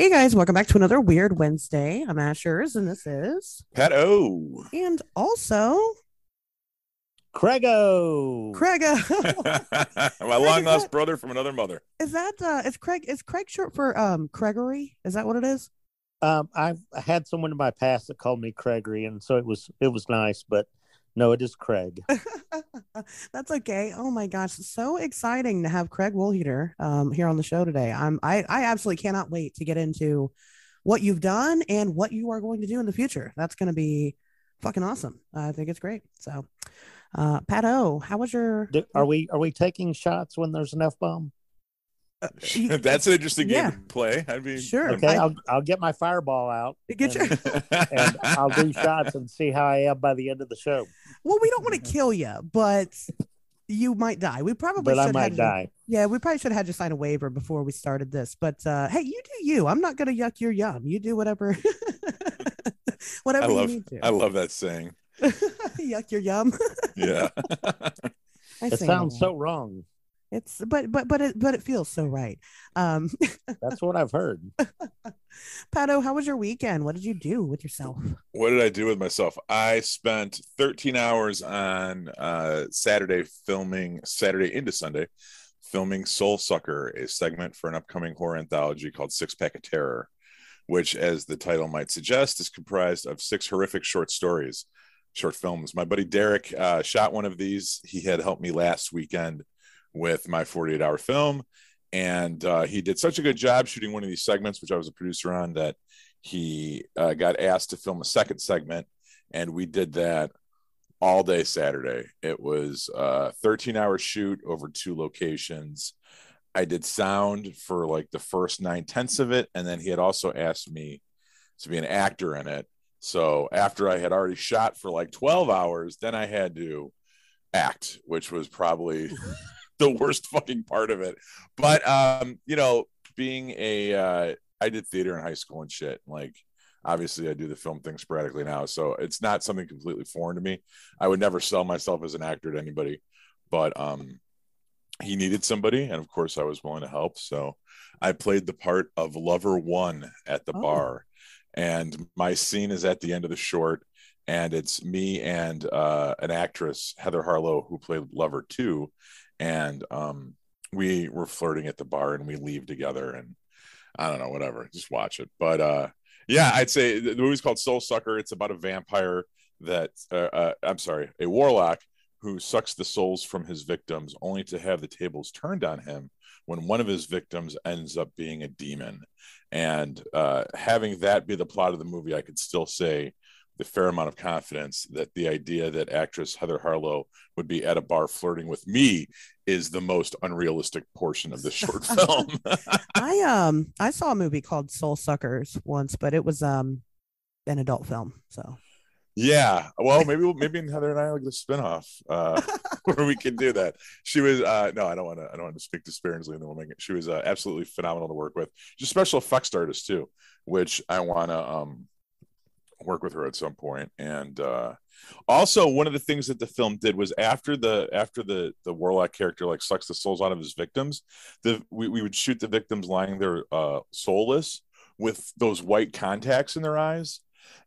Hey guys, welcome back to another Weird Wednesday. I'm Ashers, and this is Pat O. and also Craigo. Craig. My long lost brother from another mother. is that uh is Craig is Craig short for um Gregory? Is that what it is? Um, I've had someone in my past that called me Craigery, and so it was it was nice, but no, it is Craig. That's okay. Oh my gosh, so exciting to have Craig Woolheater um here on the show today. I'm I I absolutely cannot wait to get into what you've done and what you are going to do in the future. That's going to be fucking awesome. I think it's great. So, uh, Pat O, how was your? Are we are we taking shots when there's an f bomb? Uh, you- That's an interesting game to play. I'd be Sure. Okay, I- I'll I'll get my fireball out Get your, and I'll do shots and see how I am by the end of the show. well, we don't want to kill you, but you might die. We probably But I might have you- die. Yeah, we probably should have had you sign a waiver before we started this. But uh, hey, you do you. I'm not gonna yuck your yum. You do whatever, whatever I you love need to. I love that saying. yuck your yum. Yeah. I It sounds that. so wrong. It's but but but it but it feels so right. Um, That's what I've heard. Pato, how was your weekend? What did you do with yourself? what did I do with myself? I spent 13 hours on uh, Saturday filming Saturday into Sunday, filming Soul Sucker, a segment for an upcoming horror anthology called Six Pack of Terror, which, as the title might suggest, is comprised of six horrific short stories, short films. My buddy Derek uh, shot one of these. He had helped me last weekend with my 48 hour film. And uh, he did such a good job shooting one of these segments, which I was a producer on, that he uh, got asked to film a second segment. And we did that all day saturday. It was a 13 hour shoot over two locations. I did sound for like the first nine tenths of it. And then he had also asked me to be an actor in it. So after i had already shot for like 12 hours then i had to act which was probably the worst fucking part of it but um you know being a uh I did theater in high school and shit. Like, obviously, I do the film thing sporadically now, so it's not something completely foreign to me. I would never sell myself as an actor to anybody, but um, he needed somebody, and of course, I was willing to help. So, I played the part of lover one at the Oh. bar, and my scene is at the end of the short, and it's me and uh, an actress, Heather Harlow, who played lover two, and um, we were flirting at the bar, and we leave together, and I don't know, whatever. Just watch it. But uh, yeah, I'd say the movie's called Soul Sucker. It's about a vampire that uh, uh, I'm sorry, a warlock who sucks the souls from his victims, only to have the tables turned on him when one of his victims ends up being a demon. And uh, having that be the plot of the movie, I could still say the fair amount of confidence that the idea that actress Heather Harlow would be at a bar flirting with me is the most unrealistic portion of the short film. I um I saw a movie called Soul Suckers once, but it was um an adult film. So Yeah. Well, maybe we'll, maybe Heather and I like a spinoff uh, where we can do that. She was uh, no, I don't want to. I don't want to speak disparagingly of the woman. She was uh, absolutely phenomenal to work with. She's a special effects artist too, which I want to um, work with her at some point. And uh, also, one of the things that the film did was after the after the the warlock character like sucks the souls out of his victims, the we, we would shoot the victims lying there uh, soulless with those white contacts in their eyes,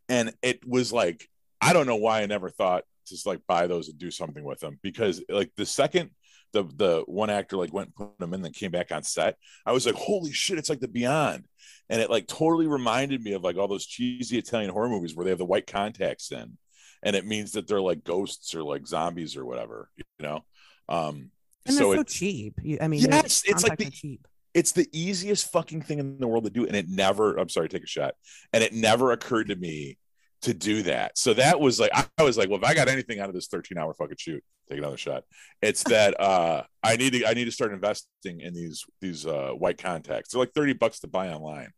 and it was like I don't know why I never thought to like buy those and do something with them because like the second the the one actor like went and put them in then came back on set, I was like, holy shit, it's like the Beyond, and it like totally reminded me of like all those cheesy Italian horror movies where they have the white contacts in, and it means that they're like ghosts or like zombies or whatever, you know. Um, and so they're so it, cheap. I mean, Yes, it's like the- cheap. it's the easiest fucking thing in the world to do and it never i'm sorry take a shot and it never occurred to me to do that. So that was like i was like well if i got anything out of this 13 hour fucking shoot take another shot. It's that uh i need to i need to start investing in these these uh white contacts. They're like 30 bucks to buy online.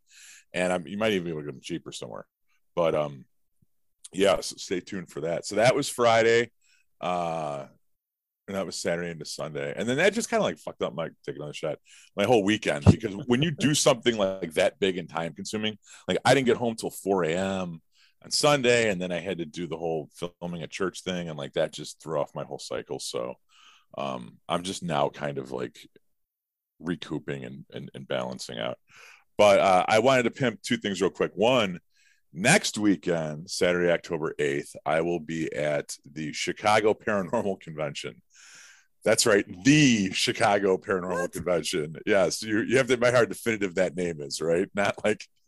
And I'm, you might even be able to get them cheaper somewhere. But um yeah so stay tuned for that. So that was friday uh and that was Saturday into Sunday. And then that just kind of like fucked up my take another shot my whole weekend. Because when you do something like that big and time consuming, like I didn't get home till 4 a.m. on Sunday, and then I had to do the whole filming a church thing, and like that just threw off my whole cycle. So um I'm just now kind of like recouping and, and, and balancing out. But uh, I wanted to pimp two things real quick. One, next weekend, Saturday, October 8th, I will be at the Chicago Paranormal Convention. That's right, the Chicago Paranormal What? Convention. Yes, you, you have to know how definitive that name is, right? Not like,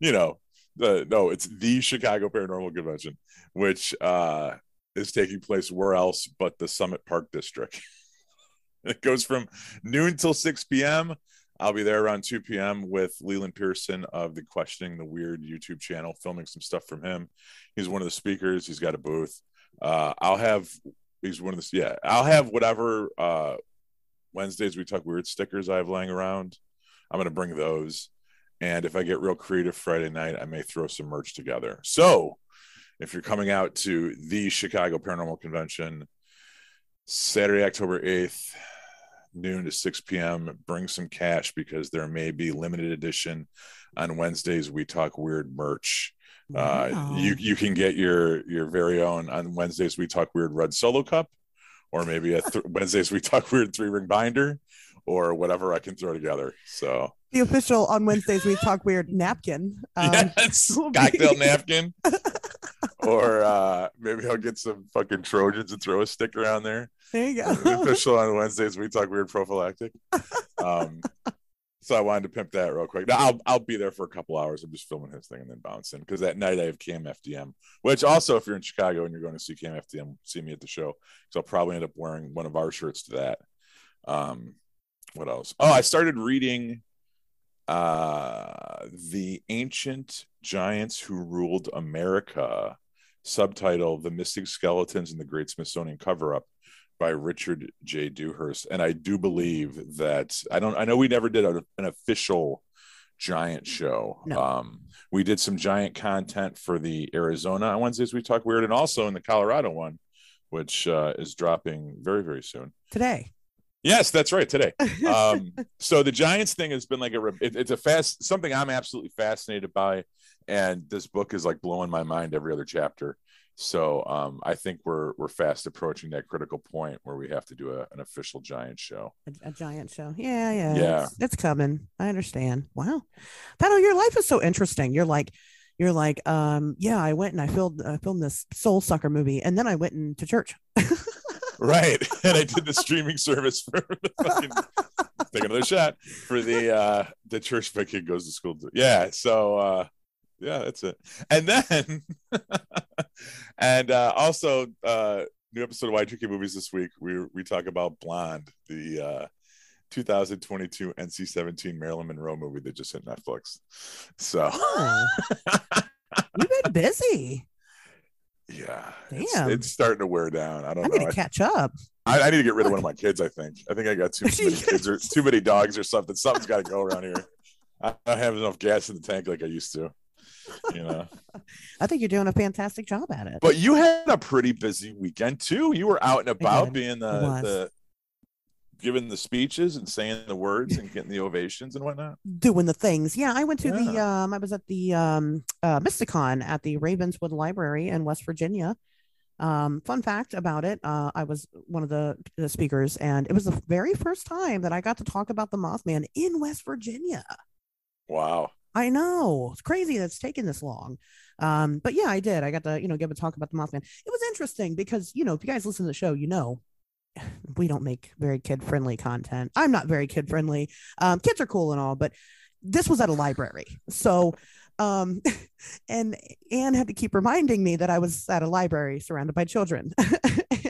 you know, the no, it's the Chicago Paranormal Convention, which uh, is taking place where else but the Summit Park District. it goes from noon till 6 p.m. I'll be there around 2 p.m. with Leland Pearson of the Questioning the Weird YouTube channel, filming some stuff from him. He's one of the speakers. He's got a booth. Uh, I'll have he's one of the yeah. I'll have whatever uh, Wednesdays we talk weird stickers I have laying around. I'm gonna bring those, and if I get real creative Friday night, I may throw some merch together. So, if you're coming out to the Chicago Paranormal Convention, Saturday, October 8th, noon to 6 p.m. Bring some cash because there may be limited edition on Wednesdays. We talk weird merch. Uh, you you can get your your very own on Wednesdays. We talk weird red solo cup, or maybe a th- Wednesdays we talk weird three ring binder, or whatever I can throw together. So the official on Wednesdays we talk weird napkin. Um, yes, will be- napkin, or uh, maybe I'll get some fucking Trojans and throw a stick around there. There you the go. official on Wednesdays we talk weird prophylactic. Um, so I wanted to pimp that real quick. Now I'll I'll be there for a couple hours. I'm just filming his thing and then bouncing because that night I have Cam FDM. Which also, if you're in Chicago and you're going to see Cam FDM, see me at the show. So I'll probably end up wearing one of our shirts to that. Um, what else? Oh, I started reading uh the ancient giants who ruled america subtitle the mystic skeletons and the great smithsonian cover-up by richard j dewhurst and i do believe that i don't i know we never did a, an official giant show No. um we did some giant content for the arizona on wednesdays we talk weird and also in the colorado one which uh, is dropping very very soon Today. Yes that's right today um so the giants thing has been like a it, it's a fast something i'm absolutely fascinated by and this book is like blowing my mind every other chapter so um i think we're we're fast approaching that critical point where we have to do a, an official giant show a, a giant show. Yeah, yeah. Yeah. It's, it's coming. I understand. Wow. Pato, your life is so interesting. You're like, you're like, um, yeah, I went and I filmed I filmed this soul sucker movie and then I went into church. right and i did the streaming service for the fucking take another shot for the uh the church my kid goes to school to. yeah so uh yeah that's it and then and uh also uh new episode of y2k movies this week we we talk about blonde the uh 2022 nc-17 marilyn monroe movie that just hit netflix so Oh. You've been busy. Yeah it's, Damn. it's starting to wear down i don't I know need to catch up. I, I need to get rid of one of my kids. I think. I think I got too many kids or too many dogs or something. Something's got to go around here. I don't have enough gas in the tank like I used to. You know. I think you're doing a fantastic job at it. But you had a pretty busy weekend too. You were out and about, being the the giving the speeches and saying the words and getting the ovations and whatnot. doing the things. Yeah, I went to the um I was at the um uh Mysticon at the Ravenswood Library in West Virginia. Um fun fact about it, uh I was one of the, the speakers and it was the very first time that I got to talk about the Mothman in West Virginia. Wow. I know. It's crazy that's taken this long. Um but yeah, I did. I got to, you know, give a talk about the Mothman. It was interesting because, you know, if you guys listen to the show, you know we don't make very kid friendly content. I'm not very kid friendly. Um, kids are cool and all, but this was at a library. So, um, and Anne had to keep reminding me that I was at a library surrounded by children.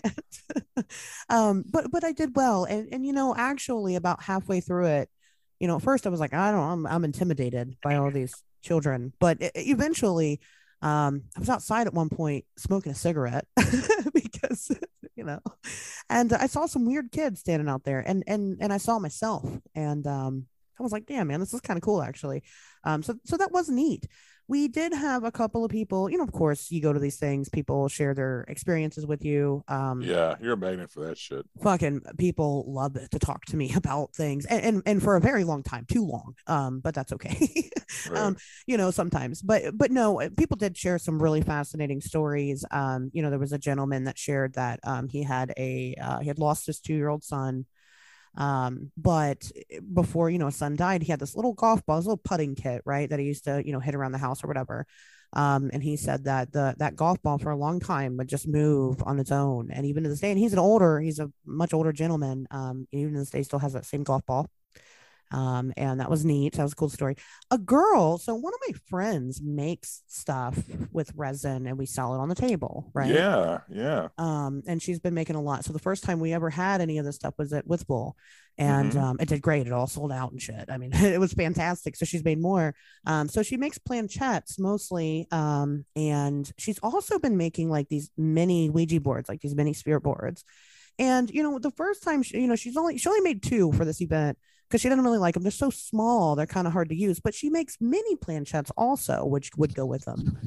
And, um, but but I did well, and and you know, actually, about halfway through it, you know, at first I was like, I don't, I'm I'm intimidated by all these children, but e- eventually, um, I was outside at one point smoking a cigarette because you know, and I saw some weird kids standing out there, and and and I saw myself, and um, I was like, damn, man, this is kind of cool, actually. Um, so so that was neat. We did have a couple of people, you know, of course, you go to these things, people share their experiences with you. Um, Yeah, you're a magnet for that shit. fucking people love to talk to me about things and, and and for a very long time too long um but that's okay Right. um you know sometimes but but no uh, people did share some really fascinating stories um you know there was a gentleman that shared that um he had a uh, he had lost his two-year-old son Um, but before, you know, his son died, he had this little golf ball, this little putting kit, right? That he used to, you know, hit around the house or whatever. Um, and he said that the that golf ball for a long time would just move on its own. And even to this day, and he's an older, he's a much older gentleman. Um, even to this day, still has that same golf ball. Um, and that was neat. That was a cool story. A girl, so one of my friends makes stuff with resin and we sell it on the table, right? Yeah, yeah. Um, and she's been making a lot. So the first time we ever had any of this stuff was at Withbull, and Mhm. um, it did great. It all sold out and shit. I mean, it was fantastic. So she's made more. Um, so she makes planchettes mostly. Um, and she's also been making like these mini Ouija boards, like these mini spirit boards. And you know, the first time, she, you know, she's only she only made two for this event because she doesn't really like them. They're so small, they're kind of hard to use. But she makes mini planchettes also, which would go with them.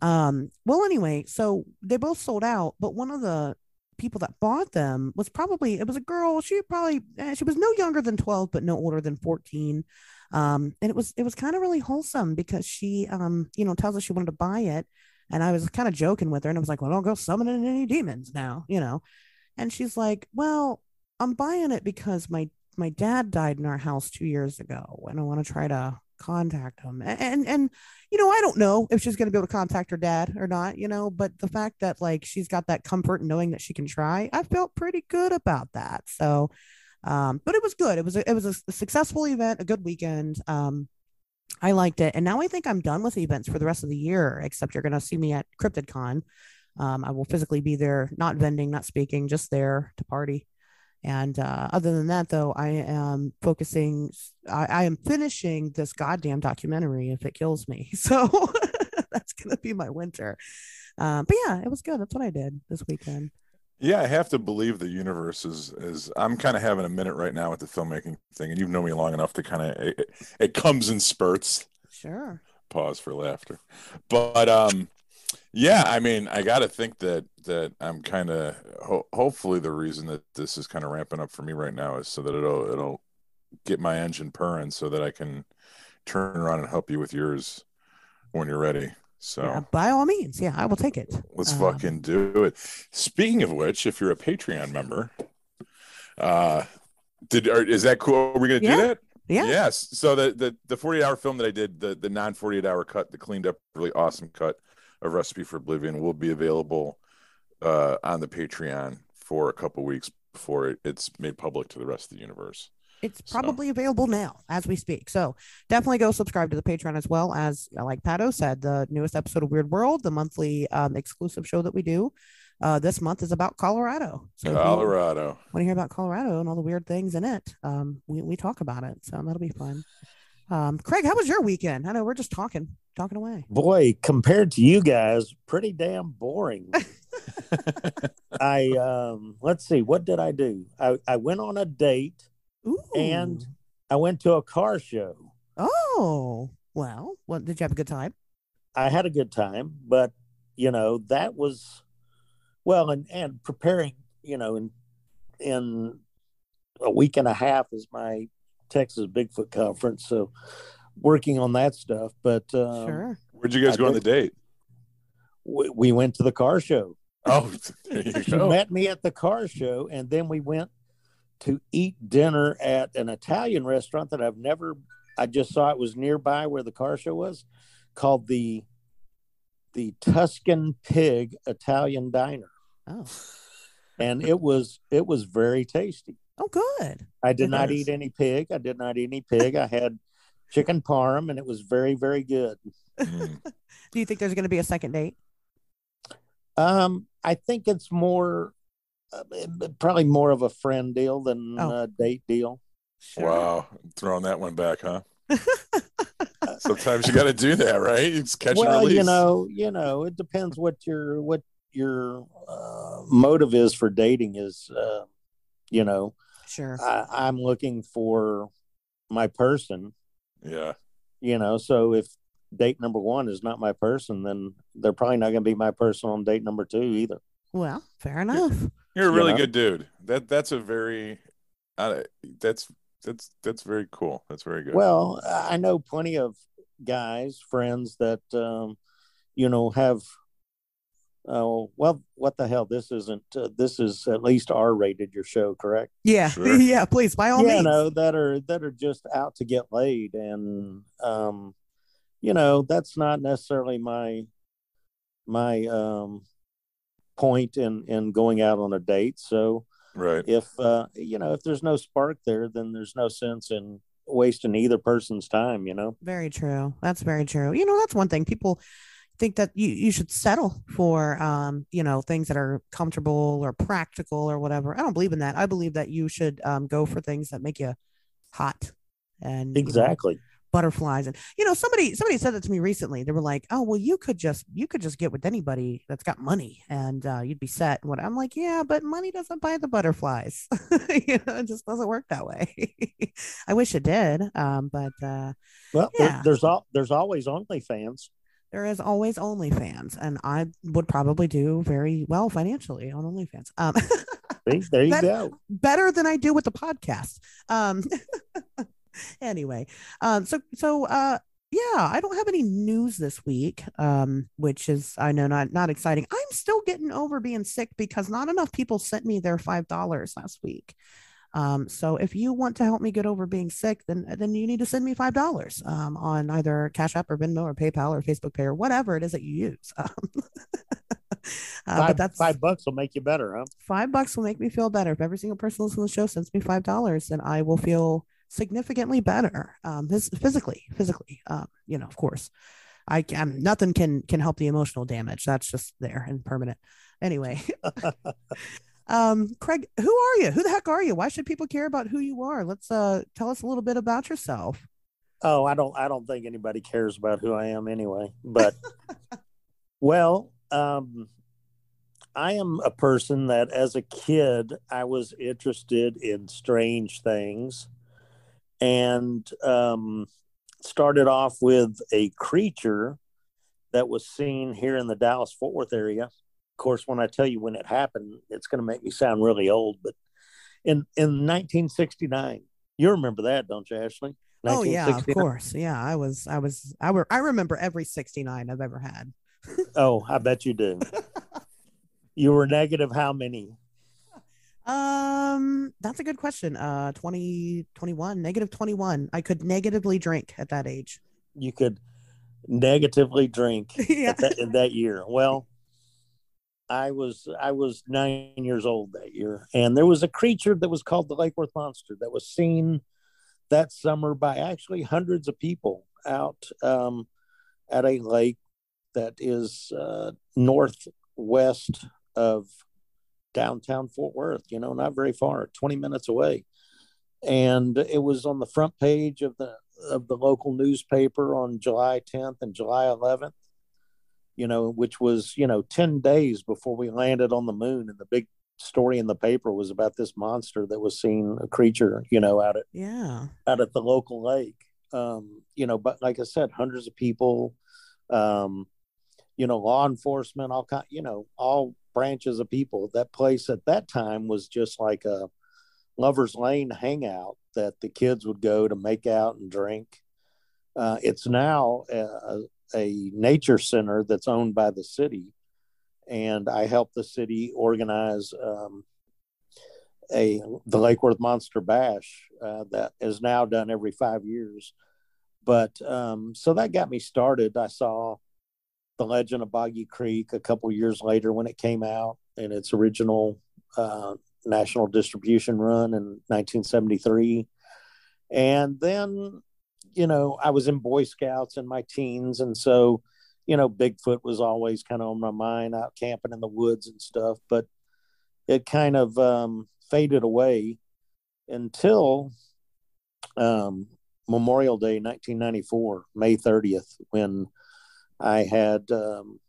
Um, well, anyway, so they both sold out, but one of the people that bought them was probably it was a girl. She probably eh, she was no younger than twelve, but no older than fourteen. Um, and it was it was kind of really wholesome because she um you know tells us she wanted to buy it, and I was kind of joking with her, and I was like, well, don't go summoning any demons now, you know. And she's like, well, I'm buying it because my my dad died in our house two years ago, and I want to try to contact him. And and, you know, I don't know if she's going to be able to contact her dad or not, you know, but the fact that like she's got that comfort knowing that she can try, I felt pretty good about that. So, um, but it was good. It was a, it was a successful event, a good weekend. Um, I liked it, and now I think I'm done with events for the rest of the year. Except you're going to see me at CryptidCon. Um, I will physically be there, not vending, not speaking, just there to party. And uh, other than that, though, I am focusing. I, I am finishing this goddamn documentary. If it kills me, so that's gonna be my winter. Um, but yeah, it was good. That's what I did this weekend. Yeah, I have to believe the universe is is. I'm kind of having a minute right now with the filmmaking thing, and you've known me long enough to kind of it, it comes in spurts. Sure. Pause for laughter, but um, yeah, I mean, I got to think that that I'm kind of ho- hopefully the reason that this is kind of ramping up for me right now is so that it'll it'll get my engine purring so that I can turn around and help you with yours when you're ready. So Yeah, by all means, yeah, I will take it. Let's Um, fucking do it. Speaking of which, if you're a Patreon member, uh, did are, is that cool? Are we gonna Yeah. do that? Yeah. Yes. So the the the 48 hour film that I did, the the non 48 hour cut, the cleaned up, really awesome cut of Recipe for Oblivion will be available uh on the Patreon for a couple weeks before it, it's made public to the rest of the universe. It's So- probably available now as we speak. So definitely go subscribe to the Patreon as well as, uh, like Pato said, the newest episode of Weird World, the monthly um, exclusive show that we do. Uh, this month is about Colorado. So Colorado. want to hear about Colorado and all the weird things in it, um, we, we talk about it. So that'll be fun. Um, Craig, how was your weekend? I know we're just talking, talking away. Boy, compared to you guys, pretty damn boring. I um let's see, what did I do? I, I went on a date Ooh. and I went to a car show. oh, well, well, did you have a good time? I had a good time, but you know, that was well and and preparing, you know, in in a week and a half is my Texas Bigfoot conference, so working on that stuff. But um, sure. Where'd you guys I go on the date? we, we went to the car show. Oh, there you go. met me at the car show, and then we went to eat dinner at an Italian restaurant that I've never. I just saw it was nearby where the car show was, called the the Tuscan Pig Italian Diner, Oh, and it was it was very tasty. Oh, good. I did not Nice. eat any pig. I did not eat any pig. I had chicken parm, and it was very very good. Mm. Do you think there's going to be a second date? Um, I think it's more, uh, probably more of a friend deal than Oh. a date deal. Wow, throwing that one back, huh? Sometimes you got to do that, right? It's catch and well, release. you know, you know, it depends what your what your uh, motive is for dating. Is uh, you know, Sure. I, I'm looking for my person. yeah, You know, so if date number one is not my person, then they're probably not going to be my person on date number two either. Well, fair enough. you're a You really know? good dude. That that's a very, uh, that's that's that's very cool. That's very good. Well, I know plenty of guys, friends that um, you know have Oh well, what the hell? This isn't. Uh, this is at least R rated. Your show, correct? Yeah, Sure. yeah. Please, by all yeah, means. no, that are that are just out to get laid, and um, you know that's not necessarily my my um point in in going out on a date. So Right. if uh you know if there's no spark there, then there's no sense in wasting either person's time. You know. Very true. That's very true. You know, that's one thing people think that you, you should settle for um, you know, things that are comfortable or practical or whatever. I don't believe in that. I believe that you should um go for things that make you hot and you know, Exactly. butterflies and you know somebody somebody said that to me recently they were like oh well you could just you could just get with anybody that's got money and uh, you'd be set and what i'm like yeah but money doesn't buy the butterflies you know it just doesn't work that way i wish it did um, but uh, Well, there- Yeah. there's all there's always OnlyFans. There is always OnlyFans, and I would probably do very well financially on OnlyFans. Um, there you That- go. better than I do with the podcast. Um, anyway, um, so so uh, yeah, I don't have any news this week, um, which is I know not not exciting. I'm still getting over being sick because not enough people sent me their five dollars last week. Um, so if you want to help me get over being sick, then then you need to send me five dollars um, on either Cash App or Venmo or PayPal or Facebook Pay or whatever it is that you use. Um, uh, Five, but that's five bucks will make you better, huh? five bucks will make me feel better. If every single person listening to the show sends me five dollars, then I will feel significantly better. Um, phys- physically, physically. Um, you know, of course, I can. Nothing can can help the emotional damage. That's just there and permanent. Anyway, um, Craig, who are you? Who the heck are you? Why should people care about who you are? Let's uh tell us a little bit about yourself. Oh, I don't I don't think anybody cares about who I am anyway. But well, um I am a person that as a kid I was interested in strange things and um started off with a creature that was seen here in the Dallas Fort Worth area. Of course, when I tell you when it happened, it's going to make me sound really old, but in in 1969. You remember that, don't you, Ashley? Oh yeah, of course. Yeah, I was, I was, I were, I remember every sixty nine I've ever had. Oh, I bet you do. you were negative how many? Um, that's a good question. Uh, 20, 21, negative 21. I could negatively drink at that age. You could negatively drink yeah. at that, in that year. Well, I was I was nine years old that year, and there was a creature that was called the Lake Worth Monster that was seen that summer by actually hundreds of people out um, at a lake that is uh, northwest of downtown Fort Worth. You know, not very far, twenty minutes away, and it was on the front page of the of the local newspaper on July 10th and July 11th you know, which was, you know, 10 days before we landed on the moon. And the big story in the paper was about this monster that was seen, a creature, you know, out at, Yeah. out at the local lake. Um, you know, but like I said, hundreds of people, um, you know, law enforcement, all kind, you know, all branches of people. That place at that time was just like a lover's lane hangout that the kids would go to make out and drink. Uh, it's now a, a nature center that's owned by the city, and I helped the city organize um, a the Lake Worth Monster Bash uh, that is now done every five years. But um, so that got me started. I saw the Legend of Boggy Creek a couple years later when it came out in its original uh, national distribution run in 1973, and then you know, I was in Boy Scouts in my teens, and so, you know, Bigfoot was always kind of on my mind, out camping in the woods and stuff. But it kind of um, faded away until um, Memorial Day, 1994, May 30th, when I had um,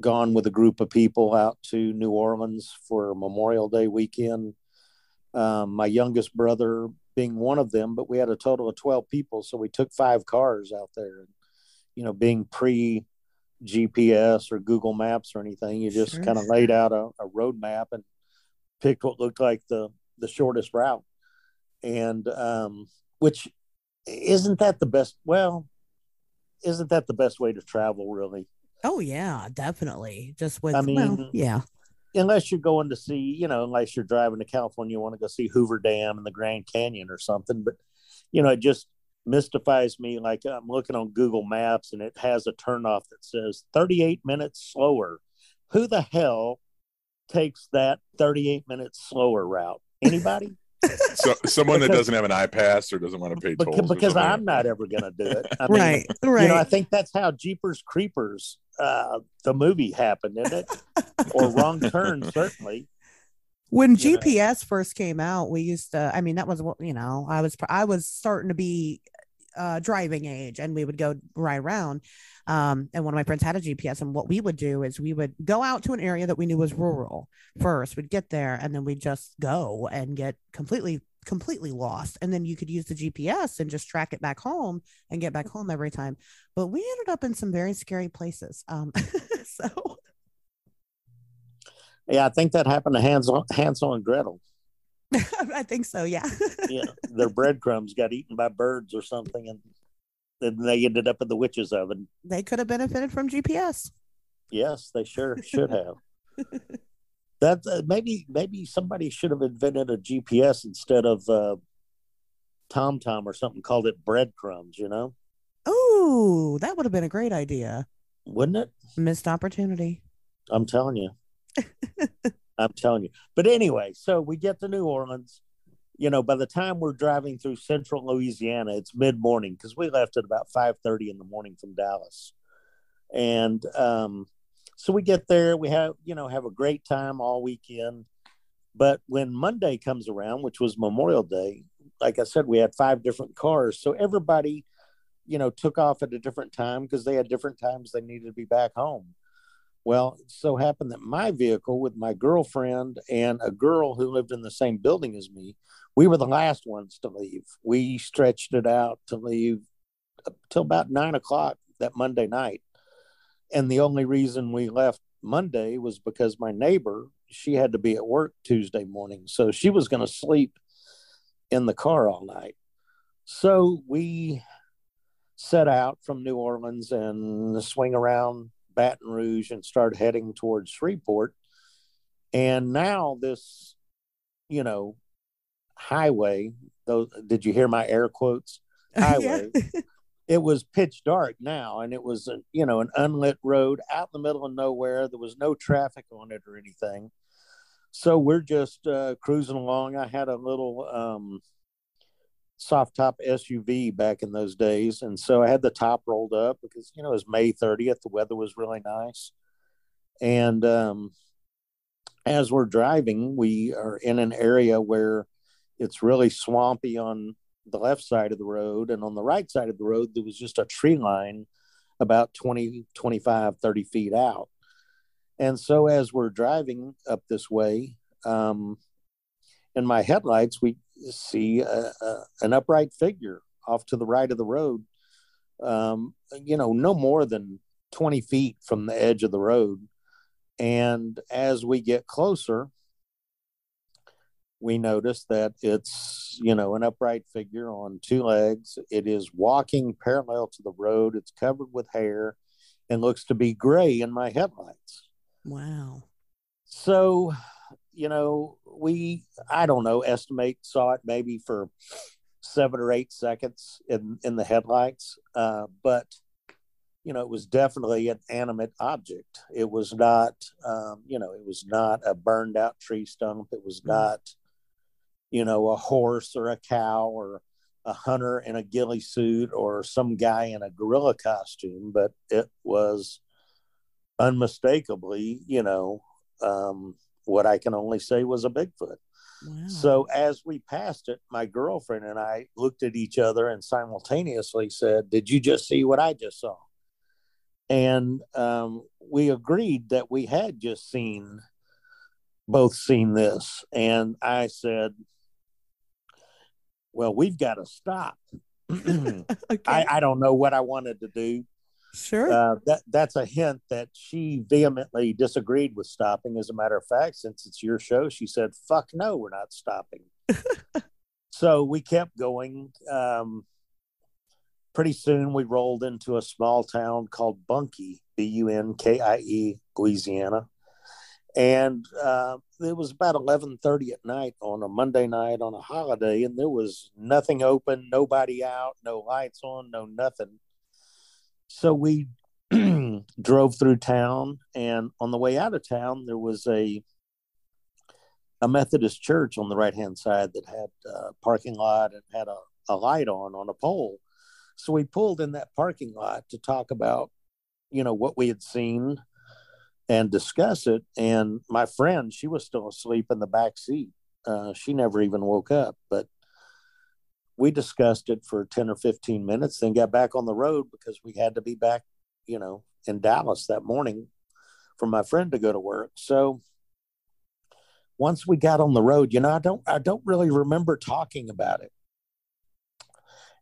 gone with a group of people out to New Orleans for Memorial Day weekend. Um, my youngest brother being one of them, but we had a total of 12 people. So we took five cars out there. And, You know, being pre GPS or Google Maps or anything, you just Sure. kind of laid out a, a road map and picked what looked like the, the shortest route. And um, which isn't that the best? Well, isn't that the best way to travel, really? Oh yeah, definitely. Just with I well, mean- yeah. Unless you're going to see, you know, unless you're driving to California, you want to go see Hoover Dam and the Grand Canyon or something. But, you know, it just mystifies me. Like I'm looking on Google Maps and it has a turnoff that says 38 minutes slower. Who the hell takes that 38 minutes slower route? Anybody? So someone that doesn't have an iPass or doesn't want to pay tolls. because, because. I'm not ever going to do it. I mean, right. Right. You know, I think that's how Jeepers Creepers, uh, the movie happened, isn't it? or Wrong Turn, certainly. when you know. GPS first came out, we used to. I mean, that was what you know. I was I was starting to be uh, driving age, and we would go ride around. Um, and one of my friends had a GPS, and what we would do is we would go out to an area that we knew was rural first. We'd get there, and then we'd just go and get completely completely lost and then you could use the gps and just track it back home and get back home every time but we ended up in some very scary places um so Yeah, I think that happened to Hansel, Hansel and Gretel. i think so yeah Yeah, their breadcrumbs got eaten by birds or something, and then they ended up in the witch's oven. they could have benefited from gps Yes, they sure should have. that uh, maybe maybe somebody should have invented a GPS instead of uh, Tom or something. Called it breadcrumbs. You know, oh that would have been a great idea wouldn't it? missed opportunity I'm telling you. I'm telling you. But anyway, so we get to New Orleans. You know, by the time we're driving through central Louisiana, it's mid morning because we left at about 5:30 in the morning from Dallas. And um, so we get there, we have, you know, have a great time all weekend. But when Monday comes around, which was Memorial Day, like I said, we had five different cars. So everybody, you know, took off at a different time because they had different times they needed to be back home. Well, it so happened that my vehicle with my girlfriend and a girl who lived in the same building as me, we were the last ones to leave. We stretched it out to leave till about nine o'clock that Monday night. And the only reason we left Monday was because my neighbor, she had to be at work Tuesday morning. So she was going to sleep in the car all night. So we set out from New Orleans and swing around Baton Rouge and start heading towards Shreveport. And now this, you know, highway, those did you hear my air quotes? Highway. it was pitch dark now and it was a, you know an unlit road out in the middle of nowhere there was no traffic on it or anything so we're just uh, cruising along i had a little um, soft top suv back in those days. And so i had the top rolled up because you know it was may 30th the weather was really nice. And um, as we're driving we are in an area where it's really swampy on the left side of the road. And on the right side of the road there was just a tree line about 20 25 30 feet out. And so as we're driving up this way um, in my headlights we see a, a, an upright figure off to the right of the road um, you know no more than 20 feet from the edge of the road. And as we get closer we notice that it's you know an upright figure on two legs. It is walking parallel to the road. It's covered with hair and looks to be gray in my headlights. Wow. So you know we i don't know estimate saw it maybe for seven or eight seconds in in the headlights uh, but you know it was definitely an animate object. It was not um, you know it was not a burned out tree stump. It was not you know, a horse or a cow or a hunter in a ghillie suit or some guy in a gorilla costume, but it was unmistakably, you know, um, what I can only say was a Bigfoot. wow So as we passed it, my girlfriend and I looked at each other and simultaneously said, Did you just see what I just saw? And um, we agreed that we had just seen, both seen this. And I said, Well, we've got to stop. okay I, I don't know what I wanted to do. Sure Uh, that that's a hint that she vehemently disagreed with stopping. As a matter of fact, since it's your show, she said, "Fuck no, we're not stopping." so we kept going. Um, pretty soon we rolled into a small town called Bunkie, B U N K I E, Louisiana. And uh, it was about 11:30 at night on a Monday night on a holiday, and there was nothing open, nobody out, no lights on, no nothing. So we drove through town, and on the way out of town, there was a a Methodist church on the right hand side that had a parking lot and had a, a light on on a pole. So we pulled in that parking lot to talk about, you know, what we had seen and discuss it. And my friend, she was still asleep in the back seat. Uh, she never even woke up, but we discussed it for 10 or 15 minutes, then got back on the road because we had to be back, you know, in Dallas that morning for my friend to go to work. So once we got on the road, you know, I don't I don't really remember talking about it.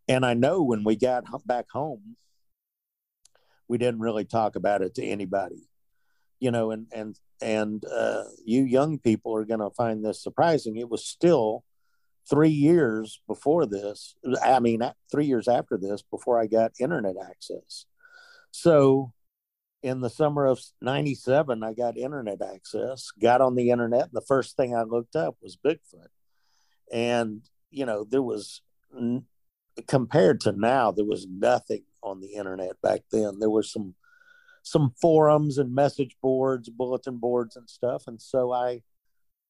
And I know when we got back home, we didn't really talk about it to anybody. You know, and and and uh, you young people are going to find this surprising. It was still three years before this. I mean, three years after this, before I got internet access. So in the summer of 97 i got internet access got on the internet and the first thing i looked up was bigfoot and you know there was compared to now there was nothing on the internet back then there were some some forums and message boards bulletin boards and stuff and so i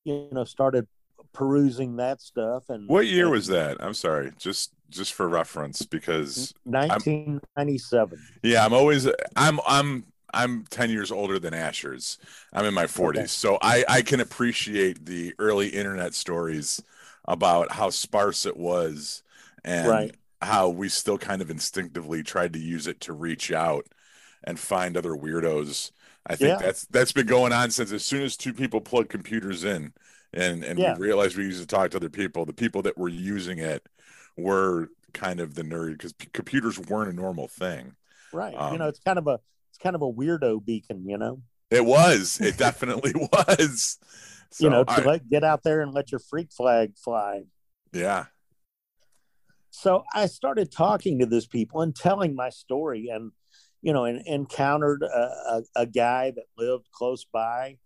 you know started perusing that stuff and what year and, was that i'm sorry just just for reference because 1997 I'm, yeah i'm always i'm i'm I'm 10 years older than Asher's. I'm in my 40s. Okay. So I, I can appreciate the early internet stories about how sparse it was and right. how we still kind of instinctively tried to use it to reach out and find other weirdos. I think yeah. that's that's been going on since as soon as two people plug computers in and and yeah. we realized we used to talk to other people, the people that were using it were kind of the nerd because p- computers weren't a normal thing. Right. Um, you know, it's kind of a it's kind of a weirdo beacon, you know. It was. It definitely was. So you know, to I, let, get out there and let your freak flag fly. Yeah. So I started talking to these people and telling my story, and you know, and encountered a, a, a guy that lived close by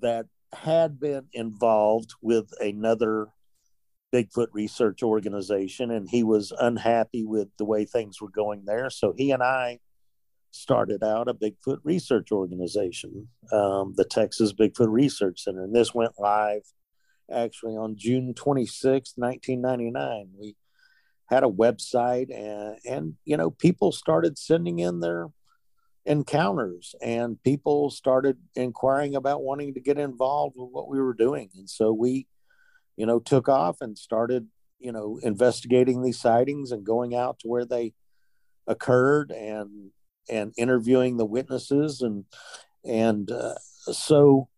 that had been involved with another Bigfoot research organization, and he was unhappy with the way things were going there. So he and I started out a Bigfoot research organization, um, the Texas Bigfoot Research Center. And this went live actually on June 26, 1999. We had a website and, and, you know, people started sending in their encounters and people started inquiring about wanting to get involved with what we were doing. And so we, you know, took off and started, you know, investigating these sightings and going out to where they occurred and and interviewing the witnesses and and uh, so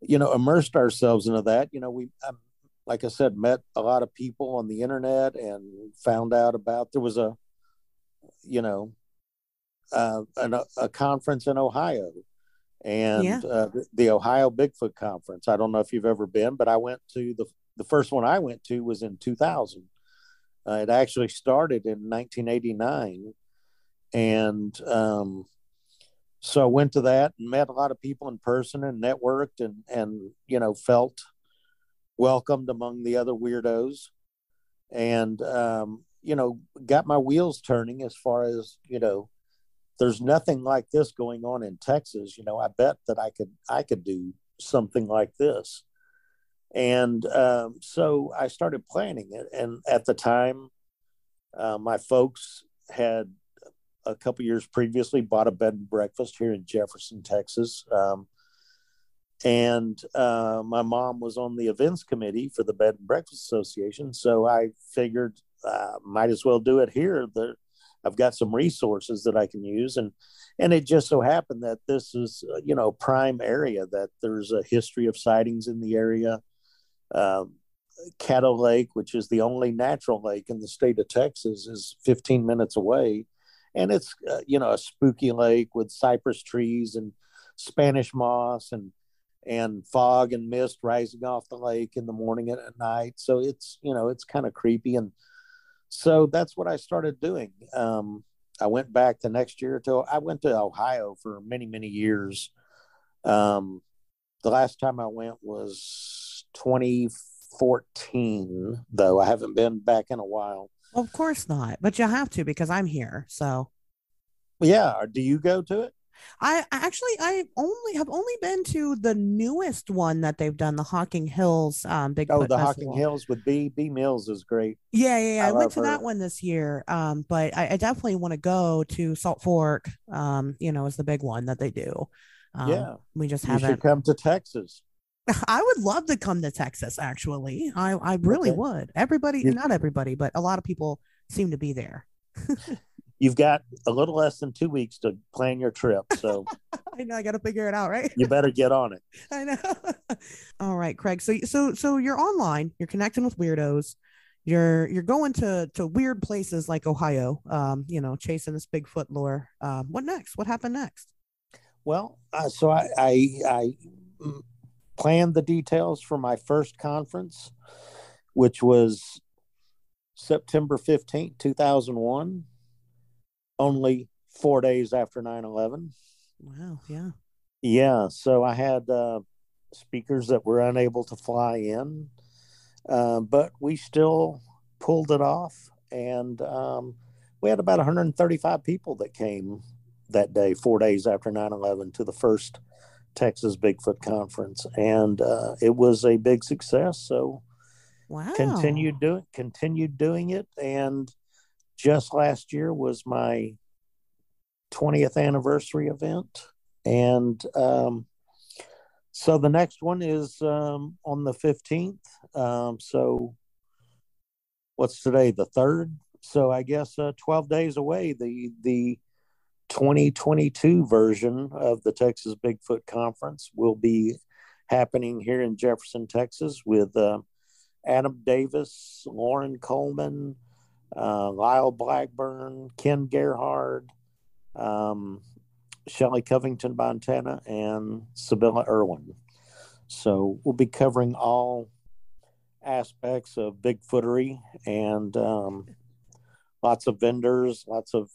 you know immersed ourselves into that you know we um, like i said met a lot of people on the internet and found out about there was a you know uh, an, a conference in ohio and yeah. uh, the, the ohio bigfoot conference i don't know if you've ever been but i went to the the first one i went to was in 2000 uh, it actually started in 1989 and um, so I went to that and met a lot of people in person and networked and and you know felt welcomed among the other weirdos. And um, you know got my wheels turning as far as you know there's nothing like this going on in Texas. You know I bet that I could I could do something like this. And um, so I started planning it. And at the time uh, my folks had a couple years previously bought a bed and breakfast here in Jefferson, Texas. Um, and uh, my mom was on the events committee for the Bed and Breakfast Association. So I figured uh, might as well do it here. There, I've got some resources that I can use, and and it just so happened that this is uh, you know prime area that there's a history of sightings in the area. Um, Caddo Lake, which is the only natural lake in the state of Texas, is 15 minutes away and it's uh, you know a spooky lake with cypress trees and Spanish moss and and fog and mist rising off the lake in the morning and at night. So it's you know it's kind of creepy and so that's what I started doing. Um, I went back the next year to I went to Ohio for many many years. Um, the last time I went was 2014, though I haven't been back in a while. Well, of course not, but you have to because I'm here. So, yeah. Do you go to it? I actually I only have only been to the newest one that they've done, the Hocking Hills um Big. Oh, the Festival. Hocking Hills with B B Mills is great. Yeah, yeah, yeah. I, I went to her. that one this year. Um, but I, I definitely want to go to Salt Fork. Um, you know, is the big one that they do. Um, yeah, we just haven't should come to Texas. I would love to come to Texas. Actually, I I really okay. would. Everybody, you, not everybody, but a lot of people seem to be there. You've got a little less than two weeks to plan your trip, so I know I got to figure it out, right? you better get on it. I know. All right, Craig. So so so you're online. You're connecting with weirdos. You're you're going to to weird places like Ohio. Um, you know, chasing this Bigfoot lore. Um, what next? What happened next? Well, uh, so I I, I planned the details for my first conference, which was September 15th, 2001, only four days after 9 11. Wow. Yeah. Yeah. So I had uh, speakers that were unable to fly in, uh, but we still pulled it off. And um, we had about 135 people that came that day, four days after 9 11, to the first Texas Bigfoot Conference, and uh, it was a big success. So, wow. continued doing continued doing it, and just last year was my 20th anniversary event, and um, so the next one is um, on the 15th. Um, so, what's today? The third. So I guess uh, 12 days away. The the 2022 version of the Texas Bigfoot Conference will be happening here in Jefferson, Texas, with uh, Adam Davis, Loren Coleman, uh, Lyle Blackburn, Ken Gerhard, um, Shelley Covington Montana, and Sybilla Irwin. So we'll be covering all aspects of Bigfootery and um, lots of vendors, lots of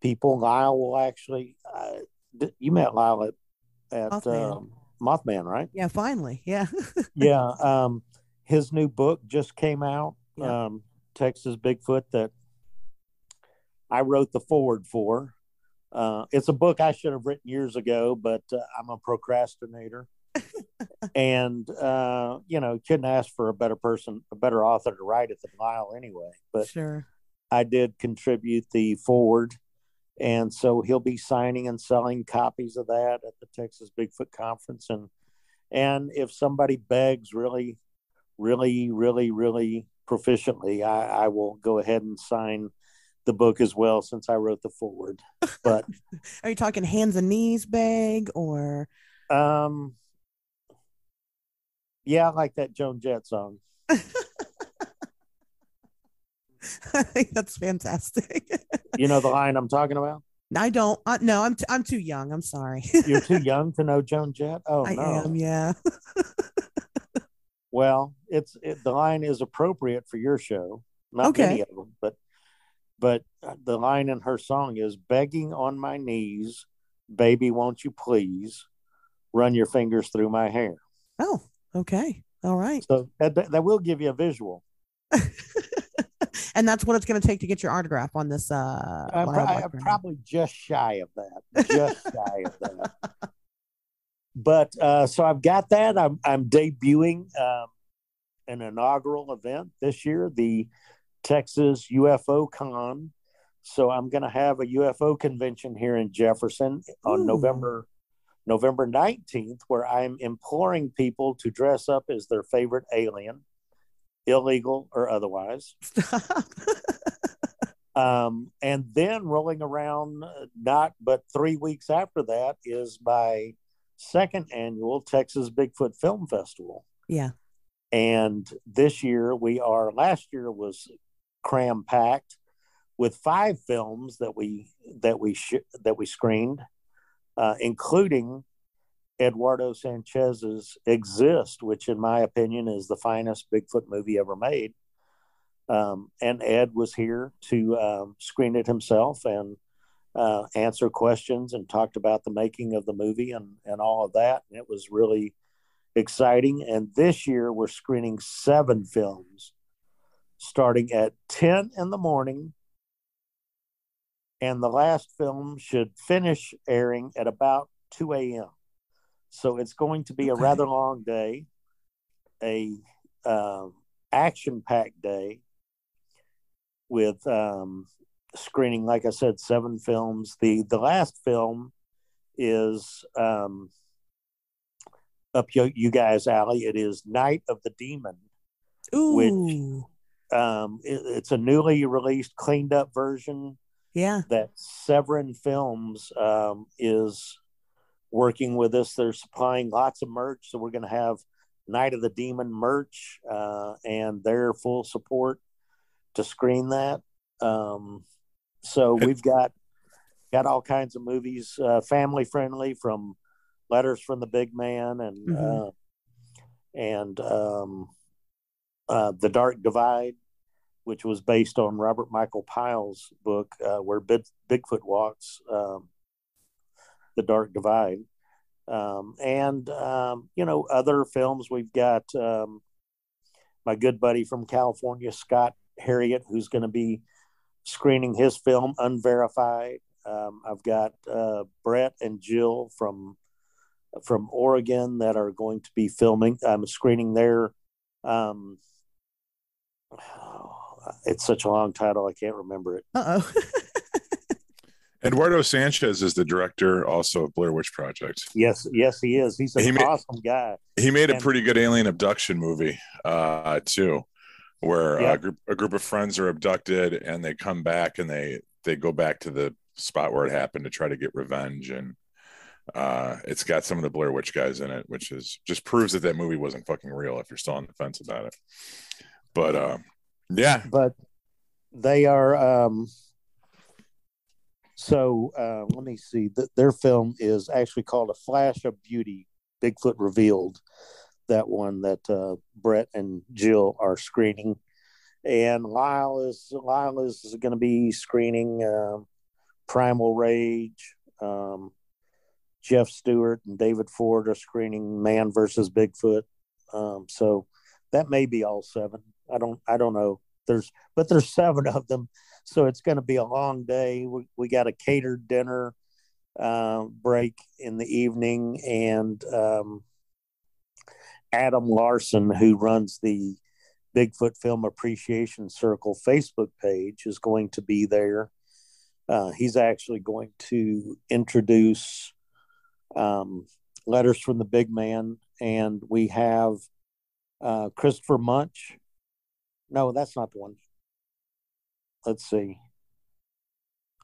people. Lyle will actually, uh, you met Lyle at, at Mothman. Um, Mothman, right? Yeah, finally. Yeah. yeah. Um, his new book just came out, yeah. um, Texas Bigfoot, that I wrote the forward for. Uh, it's a book I should have written years ago, but uh, I'm a procrastinator. and uh, you know, couldn't ask for a better person, a better author to write it than Lyle anyway. But sure, I did contribute the forward, and so he'll be signing and selling copies of that at the Texas Bigfoot Conference. And and if somebody begs really, really, really, really proficiently, I, I will go ahead and sign the book as well since I wrote the forward. But are you talking hands and knees bag or um yeah, I like that Joan Jett song. I think that's fantastic. you know the line I'm talking about? I don't. Uh, no, I'm t- I'm too young. I'm sorry. You're too young to know Joan Jett. Oh I no. am. Yeah. Well, it's it, the line is appropriate for your show. Not okay. many of them, but but the line in her song is begging on my knees, baby, won't you please run your fingers through my hair. Oh, okay. All right. So that, that will give you a visual. and that's what it's going to take to get your autograph on this. Uh, I'm, I'm probably just shy of that. Just shy of that. But uh, so I've got that. I'm I'm debuting um, an inaugural event this year, the Texas UFO Con. So I'm going to have a UFO convention here in Jefferson on Ooh. November November 19th, where I'm imploring people to dress up as their favorite alien illegal or otherwise. um, and then rolling around, uh, not but three weeks after that, is my second annual Texas Bigfoot Film Festival. Yeah. And this year we are, last year was cram packed with five films that we that we sh- that we screened, uh, including Eduardo Sanchez's Exist, which, in my opinion, is the finest Bigfoot movie ever made. Um, and Ed was here to um, screen it himself and uh, answer questions and talked about the making of the movie and, and all of that. And it was really exciting. And this year we're screening seven films starting at 10 in the morning. And the last film should finish airing at about 2 a.m. So it's going to be okay. a rather long day, a uh, action packed day with um, screening, like I said, seven films. The the last film is um, up you, you guys' alley. It is Night of the Demon, Ooh. which um, it, it's a newly released, cleaned up version. Yeah, that Severin Films um, is working with us. They're supplying lots of merch, so we're going to have Night of the Demon merch uh, and their full support to screen that. Um, so we've got got all kinds of movies, uh, family friendly, from Letters from the Big Man and mm-hmm. uh, and um, uh, The Dark Divide, which was based on Robert Michael Pyle's book, uh, where Bigfoot walks. Um, the Dark Divide, um, and um, you know other films. We've got um, my good buddy from California, Scott Herriott, who's going to be screening his film Unverified. Um, I've got uh, Brett and Jill from from Oregon that are going to be filming. I'm screening their. Um, it's such a long title, I can't remember it. Uh oh. Eduardo Sanchez is the director also of Blair Witch Project. Yes, yes, he is. He's an he made, awesome guy. He made and, a pretty good alien abduction movie, uh, too where yeah. a group a group of friends are abducted and they come back and they they go back to the spot where it happened to try to get revenge and uh, it's got some of the Blair Witch guys in it, which is just proves that that movie wasn't fucking real. If you're still on the fence about it, but uh, yeah, but they are. Um, so uh, let me see. their film is actually called A Flash of Beauty: Bigfoot Revealed, that one that uh, Brett and Jill are screening, and Lyle is Lyle is going to be screening uh, Primal Rage. Um, Jeff Stewart and David Ford are screening Man versus Bigfoot. Um, so that may be all seven. I don't I don't know. There's but there's seven of them, so it's going to be a long day. We we got a catered dinner uh, break in the evening, and um, Adam Larson, who runs the Bigfoot Film Appreciation Circle Facebook page, is going to be there. Uh, he's actually going to introduce um, letters from the big man, and we have uh, Christopher Munch. No, that's not the one. Let's see.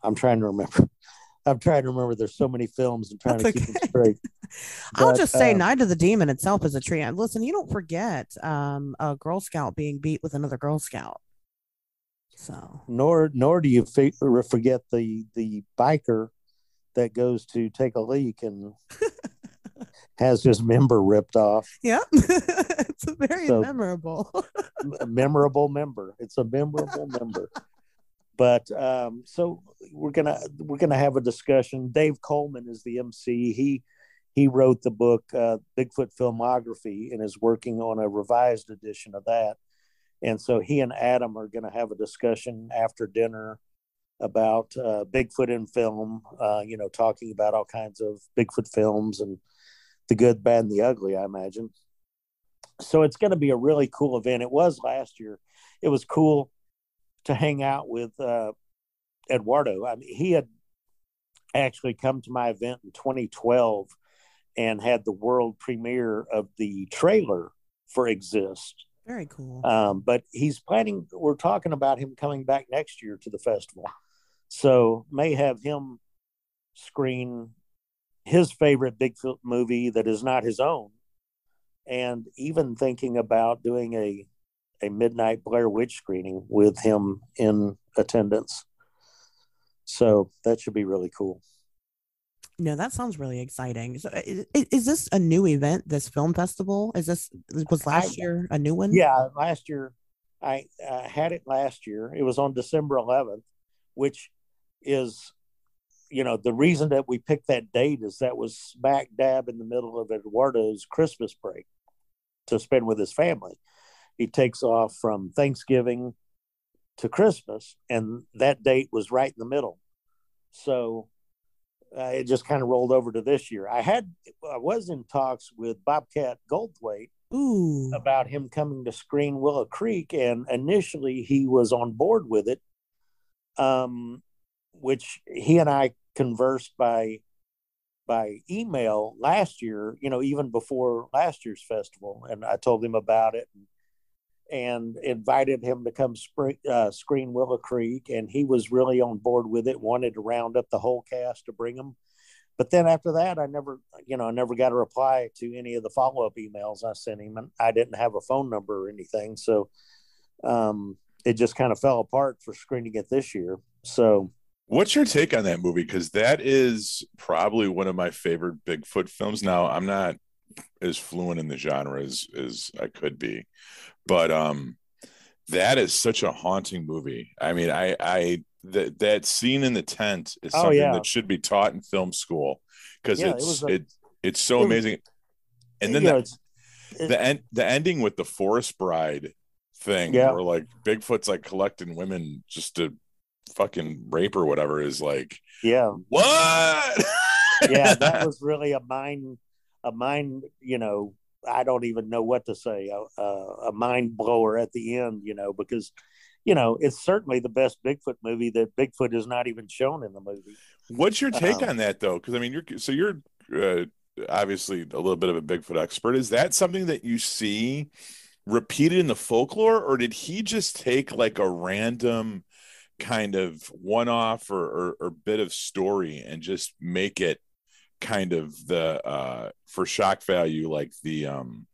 I'm trying to remember. I'm trying to remember. There's so many films. I'm trying That's to okay. keep them straight. I'll just say, um, Night of the Demon itself is a treat. And listen, you don't forget um, a Girl Scout being beat with another Girl Scout. So nor nor do you forget the the biker that goes to take a leak and has his member ripped off. Yeah, it's a very so, memorable, memorable member. It's a memorable member but um, so we're gonna we're gonna have a discussion. Dave Coleman is the MC. He he wrote the book uh, Bigfoot Filmography and is working on a revised edition of that. And so he and Adam are going to have a discussion after dinner about uh, Bigfoot in film. Uh, you know, talking about all kinds of Bigfoot films and the good, bad, and the ugly. I imagine. So it's going to be a really cool event. It was last year. It was cool to hang out with uh, Eduardo. I mean, he had actually come to my event in 2012 and had the world premiere of the trailer for Exist. Very cool. Um, but he's planning, we're talking about him coming back next year to the festival. So may have him screen his favorite Bigfoot movie that is not his own. And even thinking about doing a a midnight Blair Witch screening with him in attendance. So that should be really cool. No, that sounds really exciting. So, is, is, this a new event? This film festival is this was last I, year a new one? Yeah, last year. I uh, had it last year. It was on December 11th, which is, you know, the reason that we picked that date is that was smack dab in the middle of Eduardo's Christmas break to spend with his family. He takes off from Thanksgiving to Christmas, and that date was right in the middle. So uh, it just kind of rolled over to this year. I had I was in talks with Bobcat Goldthwait Ooh. about him coming to screen Willow Creek, and initially he was on board with it, um, which he and I conversed by by email last year. You know, even before last year's festival, and I told him about it. And, and invited him to come spring, uh, screen Willow Creek, and he was really on board with it. Wanted to round up the whole cast to bring them, but then after that, I never, you know, I never got a reply to any of the follow up emails I sent him, and I didn't have a phone number or anything, so um, it just kind of fell apart for screening it this year. So, what's your take on that movie? Because that is probably one of my favorite Bigfoot films. Now, I'm not as fluent in the genre as, as I could be, but um, that is such a haunting movie. I mean, I I that that scene in the tent is Oh, something yeah. that should be taught in film school because Yeah, it's was a- it it's so it was- amazing. And then know, the, the end the ending with the forest bride thing Yeah. where like Bigfoot's like collecting women just to fucking rape or whatever is like yeah, what? yeah, that was really a mind, a mind, you know, I don't even know what to say, a, a, a mind blower at the end, you know, because, you know, it's certainly the best Bigfoot movie that Bigfoot is not even shown in the movie. What's your take Um, on that though? Because I mean, you're so you're uh, obviously a little bit of a Bigfoot expert. Is that something that you see repeated in the folklore, or did he just take like a random kind of one-off or, or, or bit of story and just make it kind of the uh, for shock value, like the um,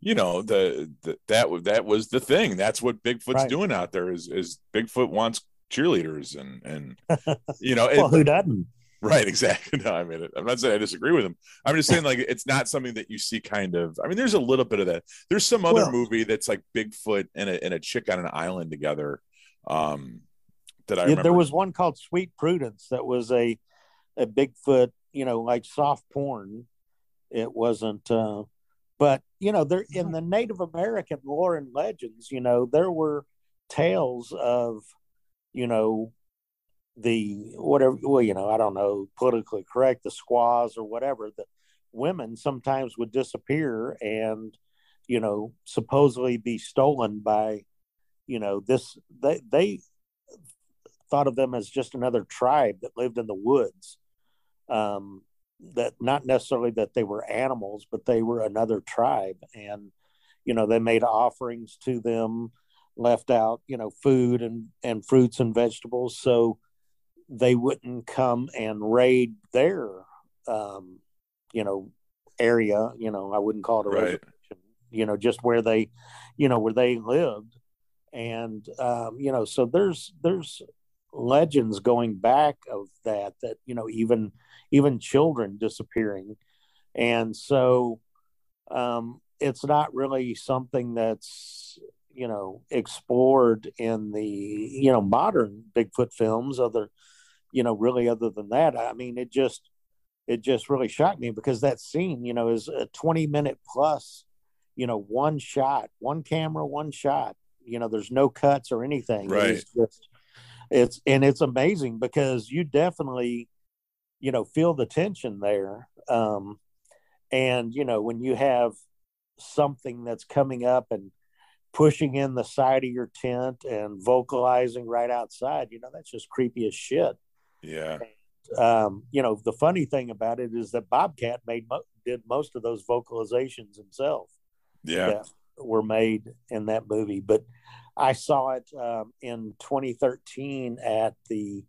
you know, the, the that was that was the thing. That's what Bigfoot's Right. doing out there. Is is Bigfoot wants cheerleaders and and you know, Well, it- who doesn't? Right, exactly. No, I mean, I'm not saying I disagree with him. I'm just saying, like, it's not something that you see kind of. I mean, there's a little bit of that. There's some other Well- movie that's like Bigfoot and a, and a chick on an island together. Um, that I Yeah, there was one called Sweet Prudence that was a a Bigfoot, you know, like soft porn. It wasn't, uh, but you know, there in the Native American lore and legends, you know, there were tales of, you know, the whatever. Well, you know, I don't know politically correct, the squaws or whatever. The women sometimes would disappear and, you know, supposedly be stolen by, you know, this. They they thought of them as just another tribe that lived in the woods. Um, that not necessarily that they were animals, but they were another tribe, and you know they made offerings to them, left out you know food and and fruits and vegetables, so they wouldn't come and raid their um, you know area. You know I wouldn't call it a Right. reservation. You know just where they, you know where they lived, and um, you know so there's there's legends going back of that that you know even even children disappearing. And so um it's not really something that's you know explored in the you know modern bigfoot films other you know really other than that. I mean it just it just really shocked me because that scene you know is a 20 minute plus you know one shot one camera one shot. You know there's no cuts or anything. Right. it's just it's and it's amazing because you definitely you know feel the tension there um and you know when you have something that's coming up and pushing in the side of your tent and vocalizing right outside you know that's just creepy as shit yeah, um you know the funny thing about it is that bobcat made mo- did most of those vocalizations himself yeah, were made in that movie. But I saw it um, in 2013 at the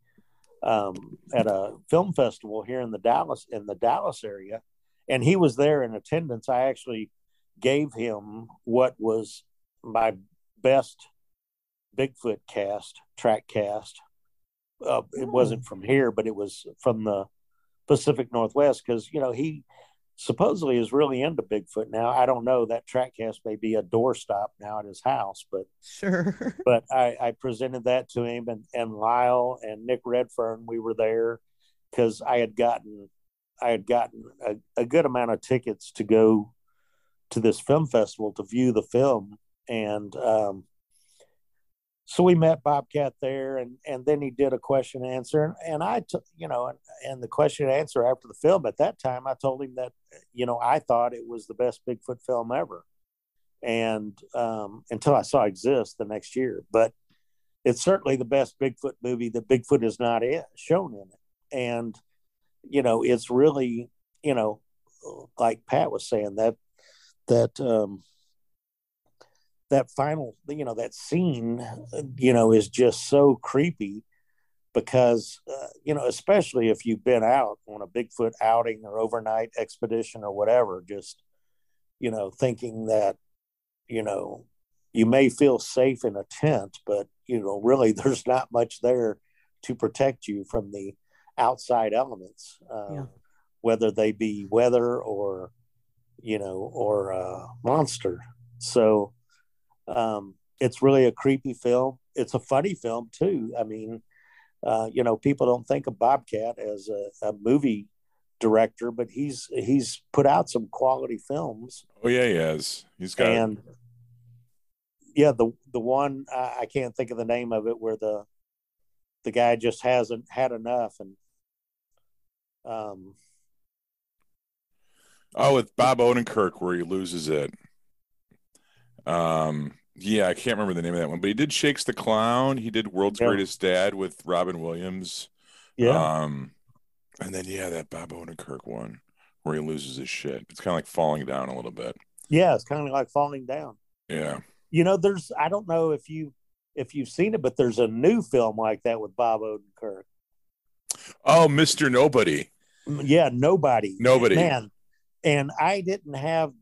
um, at a film festival here in the Dallas in the Dallas area, and he was there in attendance. I actually gave him what was my best Bigfoot cast track cast. Uh, it wasn't from here, but it was from the Pacific Northwest because you know he supposedly is really into Bigfoot now. I don't know. That track cast may be a doorstop now at his house, but sure. but I, I presented that to him and, and Lyle and Nick Redfern, we were there because I had gotten I had gotten a, a good amount of tickets to go to this film festival to view the film. And um, so we met Bobcat there, and and then he did a question and answer, and and I, t- you know, and, and the question and answer after the film. At that time, I told him that, you know, I thought it was the best Bigfoot film ever, and um, until I saw Exist the next year, but it's certainly the best Bigfoot movie that Bigfoot is not in, shown in it, and you know, it's really, you know, like Pat was saying that that um, that final you know that scene you know is just so creepy because uh, you know especially if you've been out on a bigfoot outing or overnight expedition or whatever just you know thinking that you know you may feel safe in a tent but you know really there's not much there to protect you from the outside elements uh, yeah. whether they be weather or you know or uh, monster so um, it's really a creepy film. It's a funny film too. I mean, uh, you know, people don't think of Bobcat as a, a, movie director, but he's he's put out some quality films. Oh yeah, he has. He's got and yeah, the the one I, I can't think of the name of it where the the guy just hasn't had enough and um oh with bob odenkirk where he loses it um yeah, I can't remember the name of that one, but he did Shakes the Clown. He did World's yeah. Greatest Dad with Robin Williams. Yeah. Um, and then yeah, that Bob Odenkirk one where he loses his shit. It's kind of like falling down a little bit. Yeah, it's kind of like falling down. Yeah. You know, there's I don't know if you if you've seen it, but there's a new film like that with Bob Odenkirk. Oh, Mr. Nobody. Yeah, nobody. Nobody. Man. And I didn't have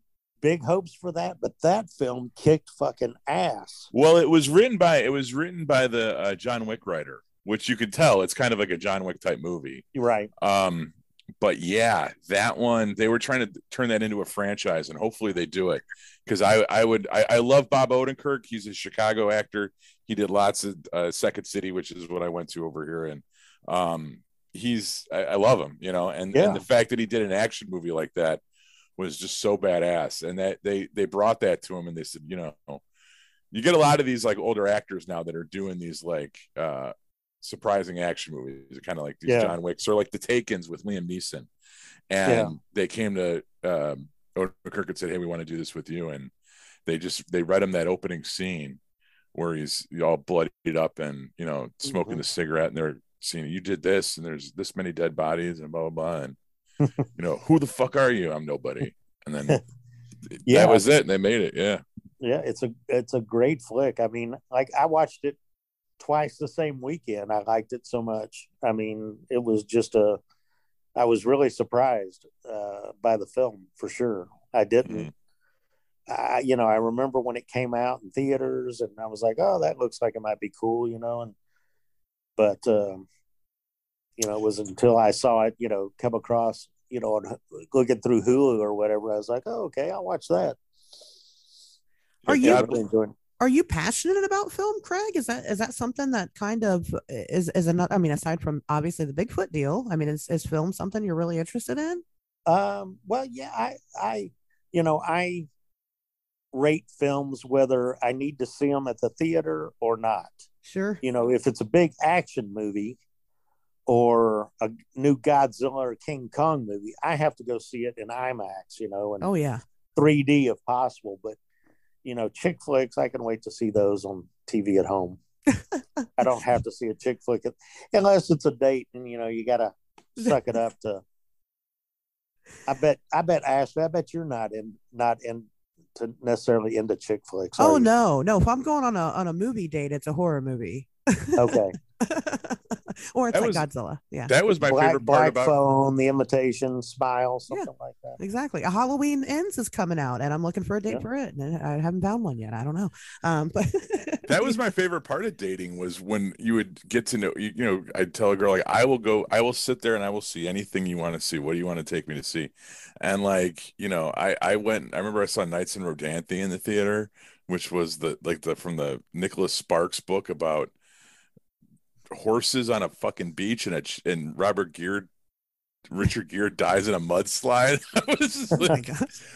big hopes for that, but that film kicked fucking ass. Well, it was written by it was written by the uh, John Wick writer, which you could tell it's kind of like a John Wick type movie. Right. Um, but yeah, that one they were trying to turn that into a franchise, and hopefully they do it because I I would I, I, love Bob Odenkirk. He's a Chicago actor. He did lots of uh, Second City, which is what I went to over here, and um, he's I, I love him, you know, and, yeah. and the fact that he did an action movie like that was just so badass and that they they brought that to him and they said you know you get a lot of these like older actors now that are doing these like uh surprising action movies kind of like these yeah. john wicks or like the takens with liam neeson and yeah. they came to um Kirk and said hey we want to do this with you and they just they read him that opening scene where he's all bloodied up and you know smoking mm-hmm. the cigarette and they're seeing you did this and there's this many dead bodies and blah blah blah and you know, who the fuck are you? I'm nobody. And then yeah, that was it. And they made it. Yeah. Yeah, it's a it's a great flick. I mean, like I watched it twice the same weekend. I liked it so much. I mean, it was just a I was really surprised uh, by the film for sure. I didn't. Mm-hmm. I, you know, I remember when it came out in theaters, and I was like, "Oh, that looks like it might be cool," you know. And but um, you know, it was until I saw it, you know, come across, you know, looking through Hulu or whatever. I was like, oh, okay, I'll watch that. Are you really are you passionate about film, Craig? Is that is that something that kind of is is another? I mean, aside from obviously the Bigfoot deal, I mean, is is film something you're really interested in? Um, well, yeah, I I you know I rate films whether I need to see them at the theater or not. Sure. You know, if it's a big action movie, or a new Godzilla or King Kong movie, I have to go see it in IMAX, you know, and oh yeah, 3D if possible. But you know, chick flicks, I can wait to see those on TV at home. I don't have to see a chick flick unless it's a date, and you know, you gotta suck it up to. I bet, I bet, Ashley, I bet you're not in, not in to necessarily into chick flicks. Oh no, no. If I'm going on a on a movie date, it's a horror movie. okay. or it's That like was- Godzilla. Yeah, That was my Black, favorite part Black about Phone, The Invitation, Smile, Yeah. something like that. exactly. A Halloween Ends is coming out, and I'm looking for a date Yeah. for it, and I haven't found one yet. I don't know. Um, but that was my favorite part of dating was when you would get to know you, you know i'd tell a girl like i will go i will sit there and i will see anything you want to see what do you want to take me to see and like you know i i went i remember i saw nights in rodanthe in the theater which was the like the from the nicholas sparks book about horses on a fucking beach and a and robert Gere richard Gere dies in a mudslide? I was just oh like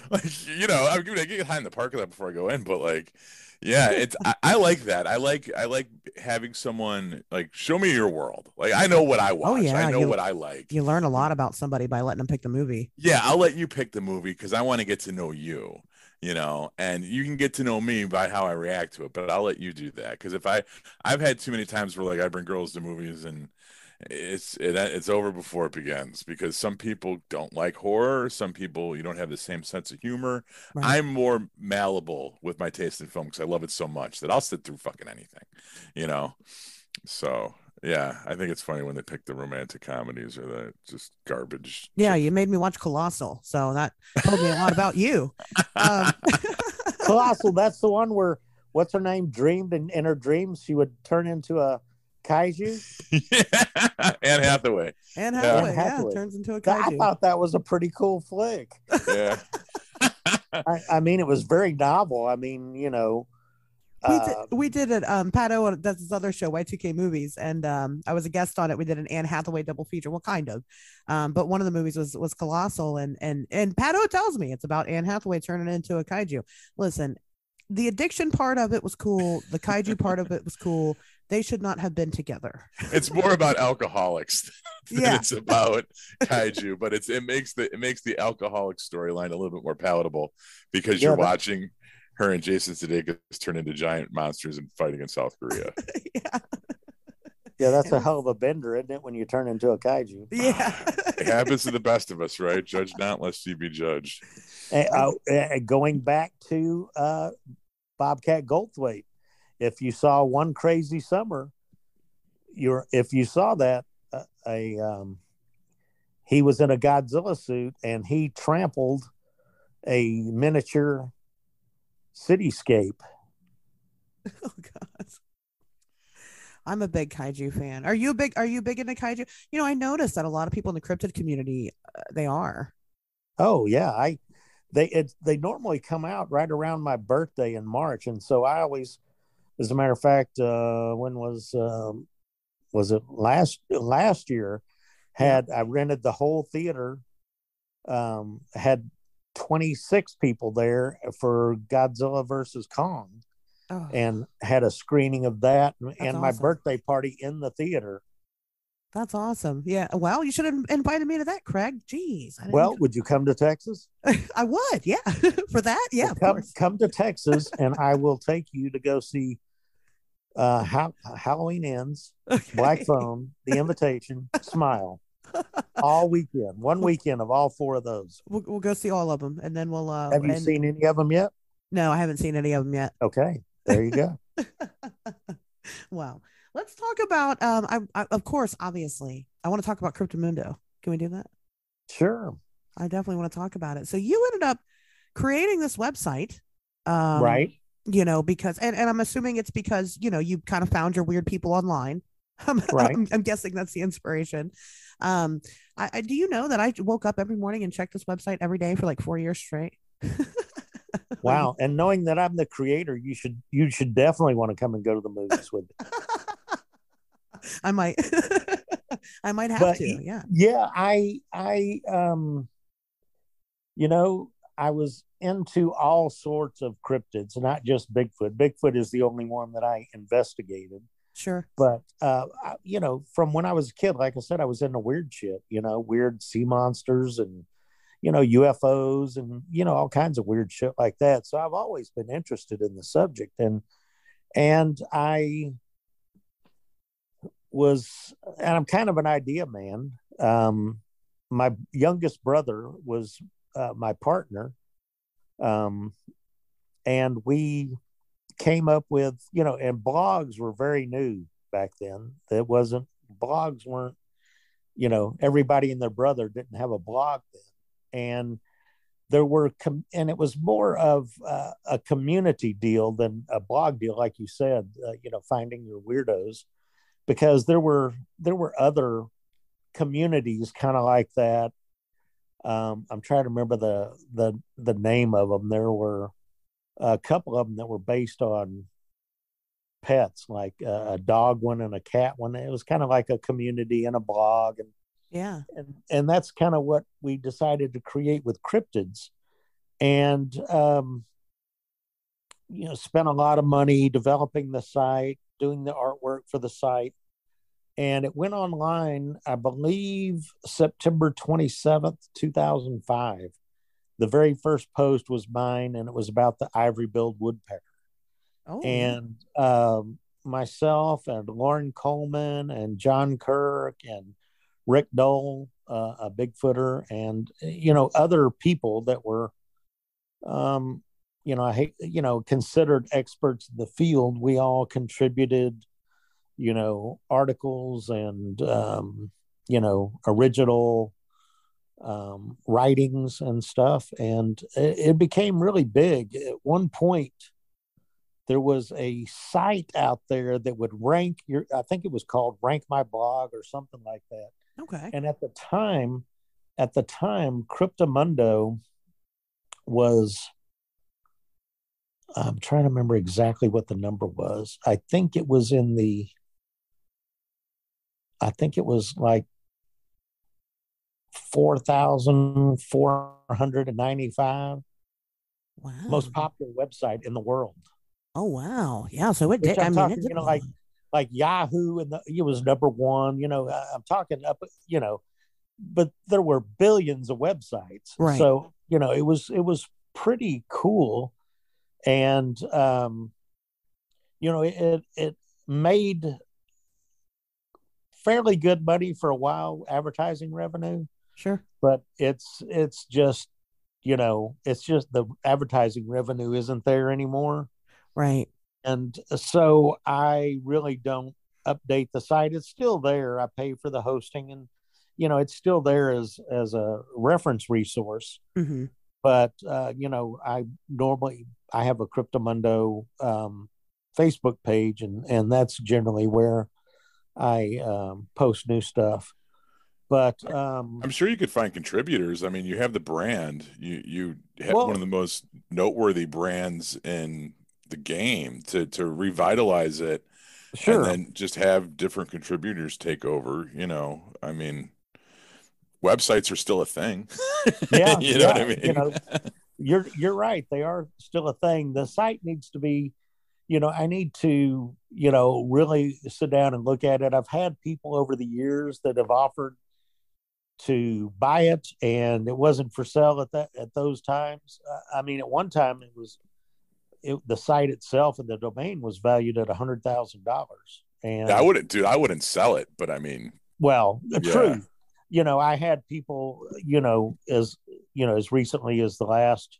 like you know i'm gonna get high in the park of that before i go in but like yeah it's I, I like that. I like i like having someone like show me your world. Like i know what i oh, watch. Oh, yeah, i know you- what i like. you learn a lot about somebody by letting them pick the movie. yeah i'll let you pick the movie because i want to get to know you you know and you can get to know me by how i react to it but i'll let you do that because if i i've had too many times where like i bring girls to movies and it's it, it's over before it begins because some people don't like horror some people you don't have the same sense of humor Right. i'm more malleable with my taste in film because i love it so much that i'll sit through fucking anything you know so yeah i think it's funny when they pick the romantic comedies or the just garbage Yeah, you made me watch Colossal, so that told me a lot about you. Um, Colossal, that's the one where what's her name dreamed and in her dreams she would turn into a kaiju. Anne Hathaway. Anne Yeah. Hathaway, Anne yeah, Hathaway. turns into a That- I thought that was a pretty cool flick. Yeah. I, I mean, it was very novel. I mean, you know, we did we did it um Pato does this other show y2k movies and um i was a guest on it. We did an anne hathaway double feature. Well kind of. Um but one of the movies was was colossal and and and Pato tells me it's about anne hathaway turning into a kaiju. Listen the addiction part of it was cool. The kaiju part of it was cool. They should not have been together. It's more about alcoholics than Yeah. it's about kaiju, but it's it makes the it makes the alcoholic storyline a little bit more palatable because Yeah, you're that- watching her and Jason Sudeikis turn into giant monsters and fighting in South Korea. yeah yeah, that's a hell of a bender, isn't it? When you turn into a kaiju. yeah It happens to the best of us, right? Judge not lest you be judged. And, uh, uh, going back to uh, Bobcat Goldthwait, if you saw One Crazy Summer, you're if you saw that uh, a um, he was in a Godzilla suit and he trampled a miniature cityscape. oh god i'm a big kaiju fan are you a big are you big into kaiju you know i noticed that a lot of people in the cryptid community uh, they are Oh yeah, I they it, they normally come out right around my birthday in March, and so I always, as a matter of fact, uh, when was um, was it last last year? Had I rented the whole theater? Um, had twenty six people there for Godzilla versus Kong, oh, and had a screening of that, and, and my awesome. birthday party in the theater. that's awesome yeah well you should have invited me to that craig jeez Well, would you come to Texas? i would yeah for that yeah of come, come to Texas and I will take you to go see uh how Halloween ends, Okay. Black Phone, The Invitation, Smile. All weekend. One weekend of all four of those. we'll, we'll go see all of them and then we'll uh Have you seen any of them yet? no i haven't seen any of them yet Okay. There you go. wow let's talk about um I, I of course obviously i want to talk about cryptomundo can we do that Sure. I definitely want to talk about it. So you ended up creating this website, um, right. You know, because and, and I'm assuming it's because you know you kind of found your weird people online. I'm, Right. I'm, I'm guessing that's the inspiration. Um, I, I do you know that I woke up every morning and checked this website every day for like four years straight. Wow. And knowing that I'm the creator, you should you should definitely want to come and go to the movies with me. I might, I might have But to. Yeah. yeah i i um you know i was into all sorts of cryptids not just bigfoot bigfoot is the only one that i investigated Sure. but uh you know from when i was a kid like i said i was into weird shit you know weird sea monsters and you know ufos and you know all kinds of weird shit like that so i've always been interested in the subject and and i was and i'm kind of an idea man um my youngest brother was uh, my partner um and we came up with you know and blogs were very new back then that wasn't blogs weren't, you know, everybody and their brother didn't have a blog then, and there were com- and it was more of uh, a community deal than a blog deal, like you said. Uh, you know, finding your weirdos, because there were there were other communities kind of like that. Um, I'm trying to remember the the the name of them. There were a couple of them that were based on pets, like a dog one and a cat one. It was kind of like a community and a blog, and yeah, and and that's kind of what we decided to create with cryptids, and um, you know, spent a lot of money developing the site, doing the artwork for the site, and it went online, I believe, September twenty seventh, two thousand five. The very first post was mine, and it was about the ivory billed woodpecker Oh. And um, myself and Loren Coleman and John Kirk and Rick Dole, uh, a Bigfooter, and you know other people that were, um, you know, I hate, you know, considered experts in the field. We all contributed, you know, articles and um, you know original um, writings and stuff, and it, it became really big. At one point, there was a site out there that would rank your i think it was called rank my blog or something like that. Okay. And at the time at the time cryptomundo was i'm trying to remember exactly what the number was. I think it was in the i think it was like 4495 wow. most popular website in the world Oh wow, yeah. So it did. I mean, talking, you know, like like Yahoo, and the, it was number one. You know, I'm talking up. You know, but there were billions of websites. Right. So you know, it was it was pretty cool, and um, you know, it it made fairly good money for a while, advertising revenue. Sure. But it's it's just you know, it's just the advertising revenue isn't there anymore. Right. And so I really don't update the site. It's still there. I pay for the hosting and you know, it's still there as as a reference resource. Mm-hmm. But uh, you know, I normally I have a Cryptomundo um, Facebook page, and and that's generally where I um, post new stuff. But um, I'm sure you could find contributors. I mean, you have the brand. You you have well, one of the most noteworthy brands in the game to to revitalize it sure. and then just have different contributors take over you know? I mean websites are still a thing. Yeah you know yeah, what i mean you know you're you're right. They are still a thing. The site needs to be you know i need to you know really sit down and look at it. I've had people over the years that have offered to buy it and it wasn't for sale at that at those times i mean at one time it was it, the site itself and the domain was valued at a hundred thousand dollars. And I wouldn't, do I wouldn't sell it, but I mean, well, uh, yeah. true. You know, I had people, you know, as you know, as recently as the last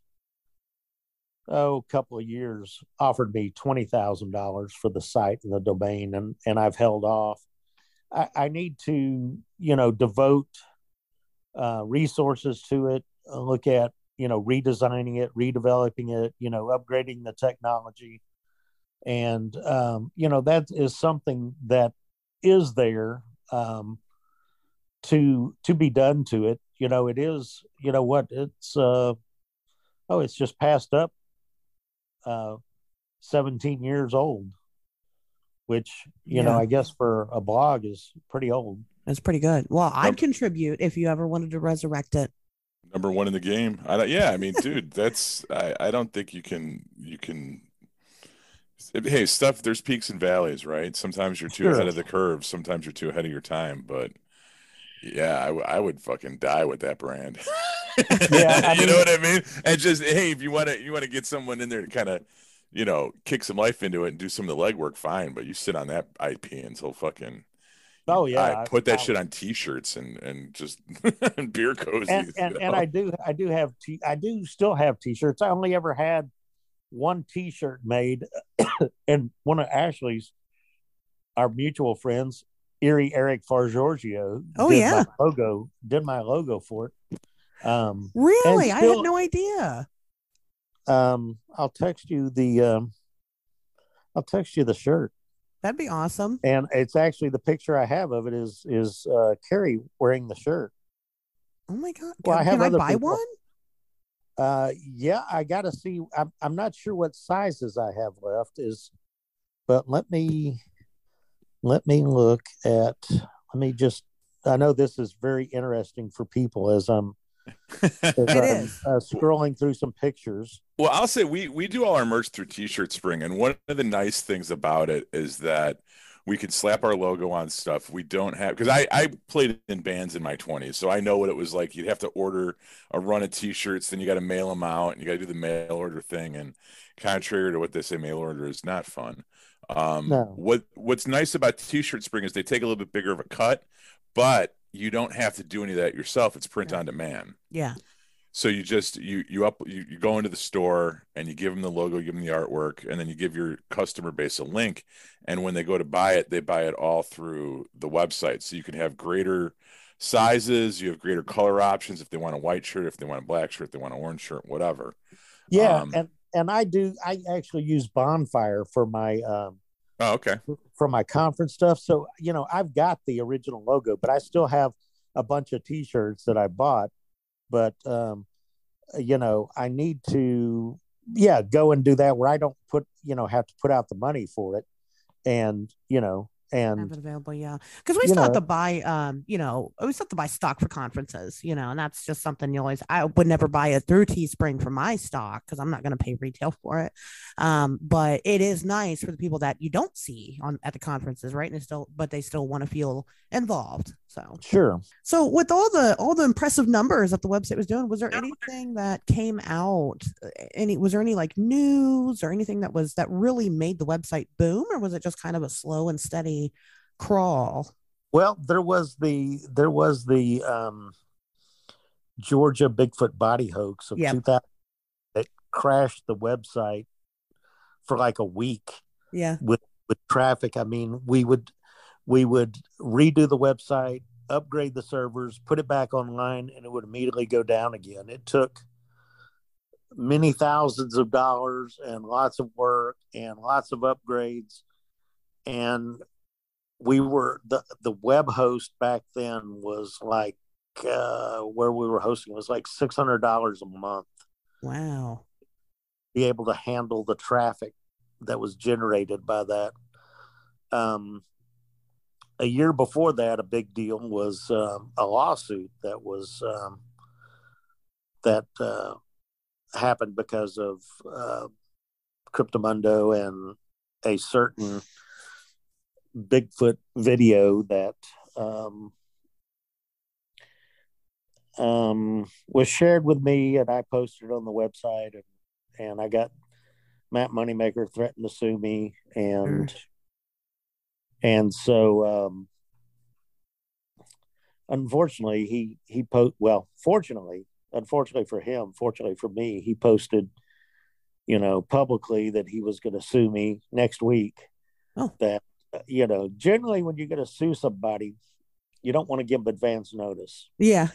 oh couple of years, offered me twenty thousand dollars for the site and the domain, and and I've held off. I, I need to, you know, devote uh, resources to it. Uh, look at you know redesigning it redeveloping it you know upgrading the technology and um, you know that is something that is there um, to to be done to it you know it is you know what it's uh oh it's just passed up uh 17 years old which you yeah. know i guess for a blog is pretty old it's pretty good well i'd contribute if you ever wanted to resurrect it number one in the game. I don't, yeah, I mean, dude, that's I, I don't think you can you can. Hey, stuff. There's peaks and valleys, right? Sometimes you're too sure. ahead of the curve. Sometimes you're too ahead of your time. But yeah, I, I would fucking die with that brand. yeah, I mean, you know what I mean. And just hey, if you want to you want to get someone in there to kind of you know kick some life into it and do some of the legwork, fine. But you sit on that IP until fucking Oh yeah, I put that I, shit on T-shirts and and just beer cozies. And, and, and, I do I do have t I do still have T-shirts. I only ever had one T-shirt made, and one of Ashley's, our mutual friends, Erie Eric Fargiorgio. Oh, did yeah. my logo did my logo for it. Um, Really? I had no idea. um, I'll text you the um, I'll text you the shirt, That'd be awesome. and it's actually the picture I have of it is is uh, Carrie wearing the shirt. Oh my god! Well, I Can have I buy people. one? Uh, yeah, I got to see. I'm I'm not sure what sizes I have left. Is, but let me let me look at. Let me just. I know this is very interesting for people as I'm, It I'm is. uh, scrolling through some pictures. Well, I'll say we we do all our merch through T-shirt Spring, and one of the nice things about it is that we can slap our logo on stuff. We don't have because I I played in bands in my twenties, so I know what it was like. You'd have to order a run of T-shirts, then you got to mail them out, and you got to do the mail order thing. And contrary to what they say, mail order is not fun. Um, No. What what's nice about T-shirt Spring is they take a little bit bigger of a cut, but you don't have to do any of that yourself. It's print on demand. Yeah. So you just you you up you, you go into the store and you give them the logo, give them the artwork, and then you give your customer base a link. And when they go to buy it, they buy it all through the website. So you can have greater sizes, you have greater color options if they want a white shirt, if they want a black shirt, if they want an orange shirt, whatever. Yeah, Um, and and I do. I actually use Bonfire for my um Oh, okay. Have got the original logo, but I still have a bunch of t shirts that I bought. But, um, you know, I need to, yeah, go and do that where I don't put, you know, have to put out the money for it available, yeah. Because we you still have to buy, um, you know, we still have to buy stock for conferences, you know, and that's just something you always. I would never buy it through Teespring for my stock because I'm not going to pay retail for it. Um, but it is nice for the people that you don't see on at the conferences, right? And still, but they still want to feel involved. So, sure. so with all the all the impressive numbers that the website was doing, was there anything that came out? uh, Any was there any like news or anything that was that really made the website boom, or was it just kind of a slow and steady crawl? Well, there was the there was the um, Georgia Bigfoot body hoax of Yep. 2000 that crashed the website for like a week Yeah. With with traffic. I mean, we would we would redo the website, upgrade the servers, put it back online, and it would immediately go down again. It took many thousands of dollars and lots of work and lots of upgrades. And we were the the web host back then was like uh, where we were hosting was like six hundred dollars a month Wow. be able to handle the traffic that was generated by that. Um, a year before that, a big deal was um, a lawsuit that was um, that uh, happened because of uh, Cryptomundo and a certain Bigfoot video that um, um, was shared with me, and I posted it on the website, and and I got Matt Moneymaker threatened to sue me, and and so um, unfortunately he he po- well fortunately unfortunately for him fortunately for me he posted you know publicly that he was going to sue me next week Oh. that you know generally when you're going to sue somebody you don't want to give them advance notice Yeah.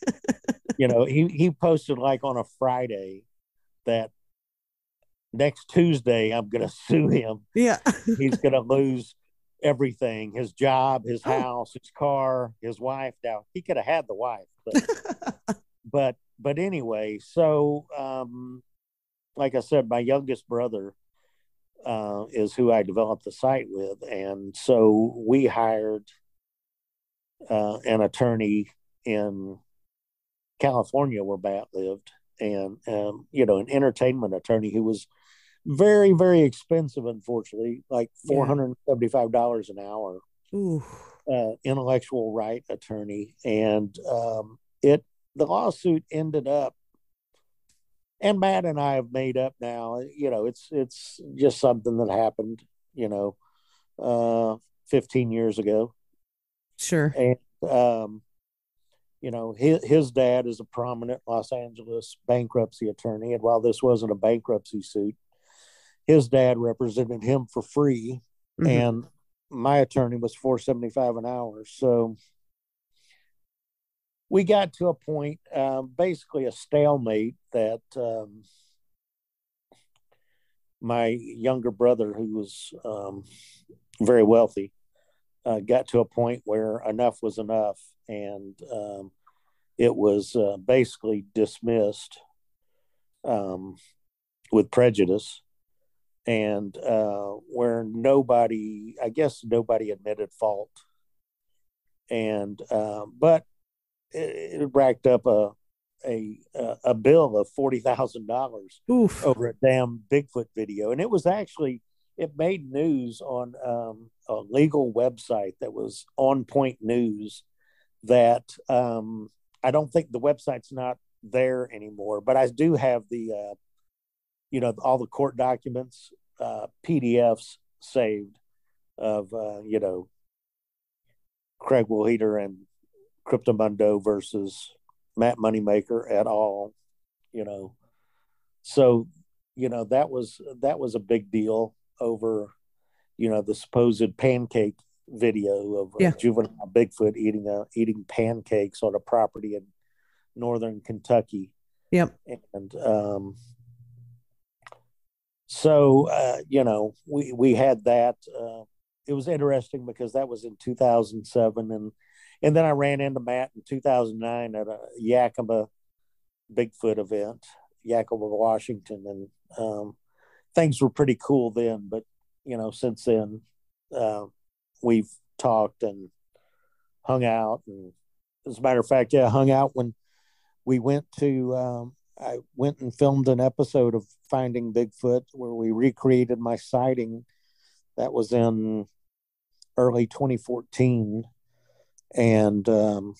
you know he he posted like on a friday that next tuesday i'm going to sue him yeah. he's going to lose everything his job his Oh. house his car his wife now he could have had the wife but but but anyway so um like i said my youngest brother uh is who i developed the site with. And so we hired uh an attorney in california where Matt lived and um you know an entertainment attorney who was very very expensive unfortunately like $475 an hour uh, intellectual right attorney, and um, it the lawsuit ended up. And Matt and I have made up now. You know, it's it's just something that happened. You know, uh, fifteen years ago, Sure. and um, you know his his dad is a prominent Los Angeles bankruptcy attorney, and while this wasn't a bankruptcy suit, his dad represented him for free Mhm. and my attorney was 475 an hour. So we got to a point, um, basically a stalemate that um, my younger brother, who was um, very wealthy, uh, got to a point where enough was enough, and um, it was uh, basically dismissed um, with prejudice, and uh, where nobody, I guess, nobody admitted fault, and uh, but it, racked up a a a bill of forty thousand dollars over a damn Bigfoot video, and it was actually it made news on um, a legal website that was On Point News. That um, I don't think the website's not there anymore, but I do have the uh, you know all the court documents, uh, PDFs saved of uh, you know Craig Woolheater and Cryptomundo versus Matt Moneymaker at all, you know. So, you know, that was that was a big deal over, you know, the supposed pancake video of yeah. juvenile Bigfoot eating a eating pancakes on a property in northern Kentucky. Yep. And um so uh, you know, we we had that uh it was interesting because that was in 2007 and and then I ran into Matt in 2009 at a Yakima Bigfoot event, Yakima, Washington, and um, things were pretty cool then. But you know, since then, uh, we've talked and hung out. And as a matter of fact, yeah, hung out when we went to. Um, I went and filmed an episode of Finding Bigfoot where we recreated my sighting. That was in early 2014 and um,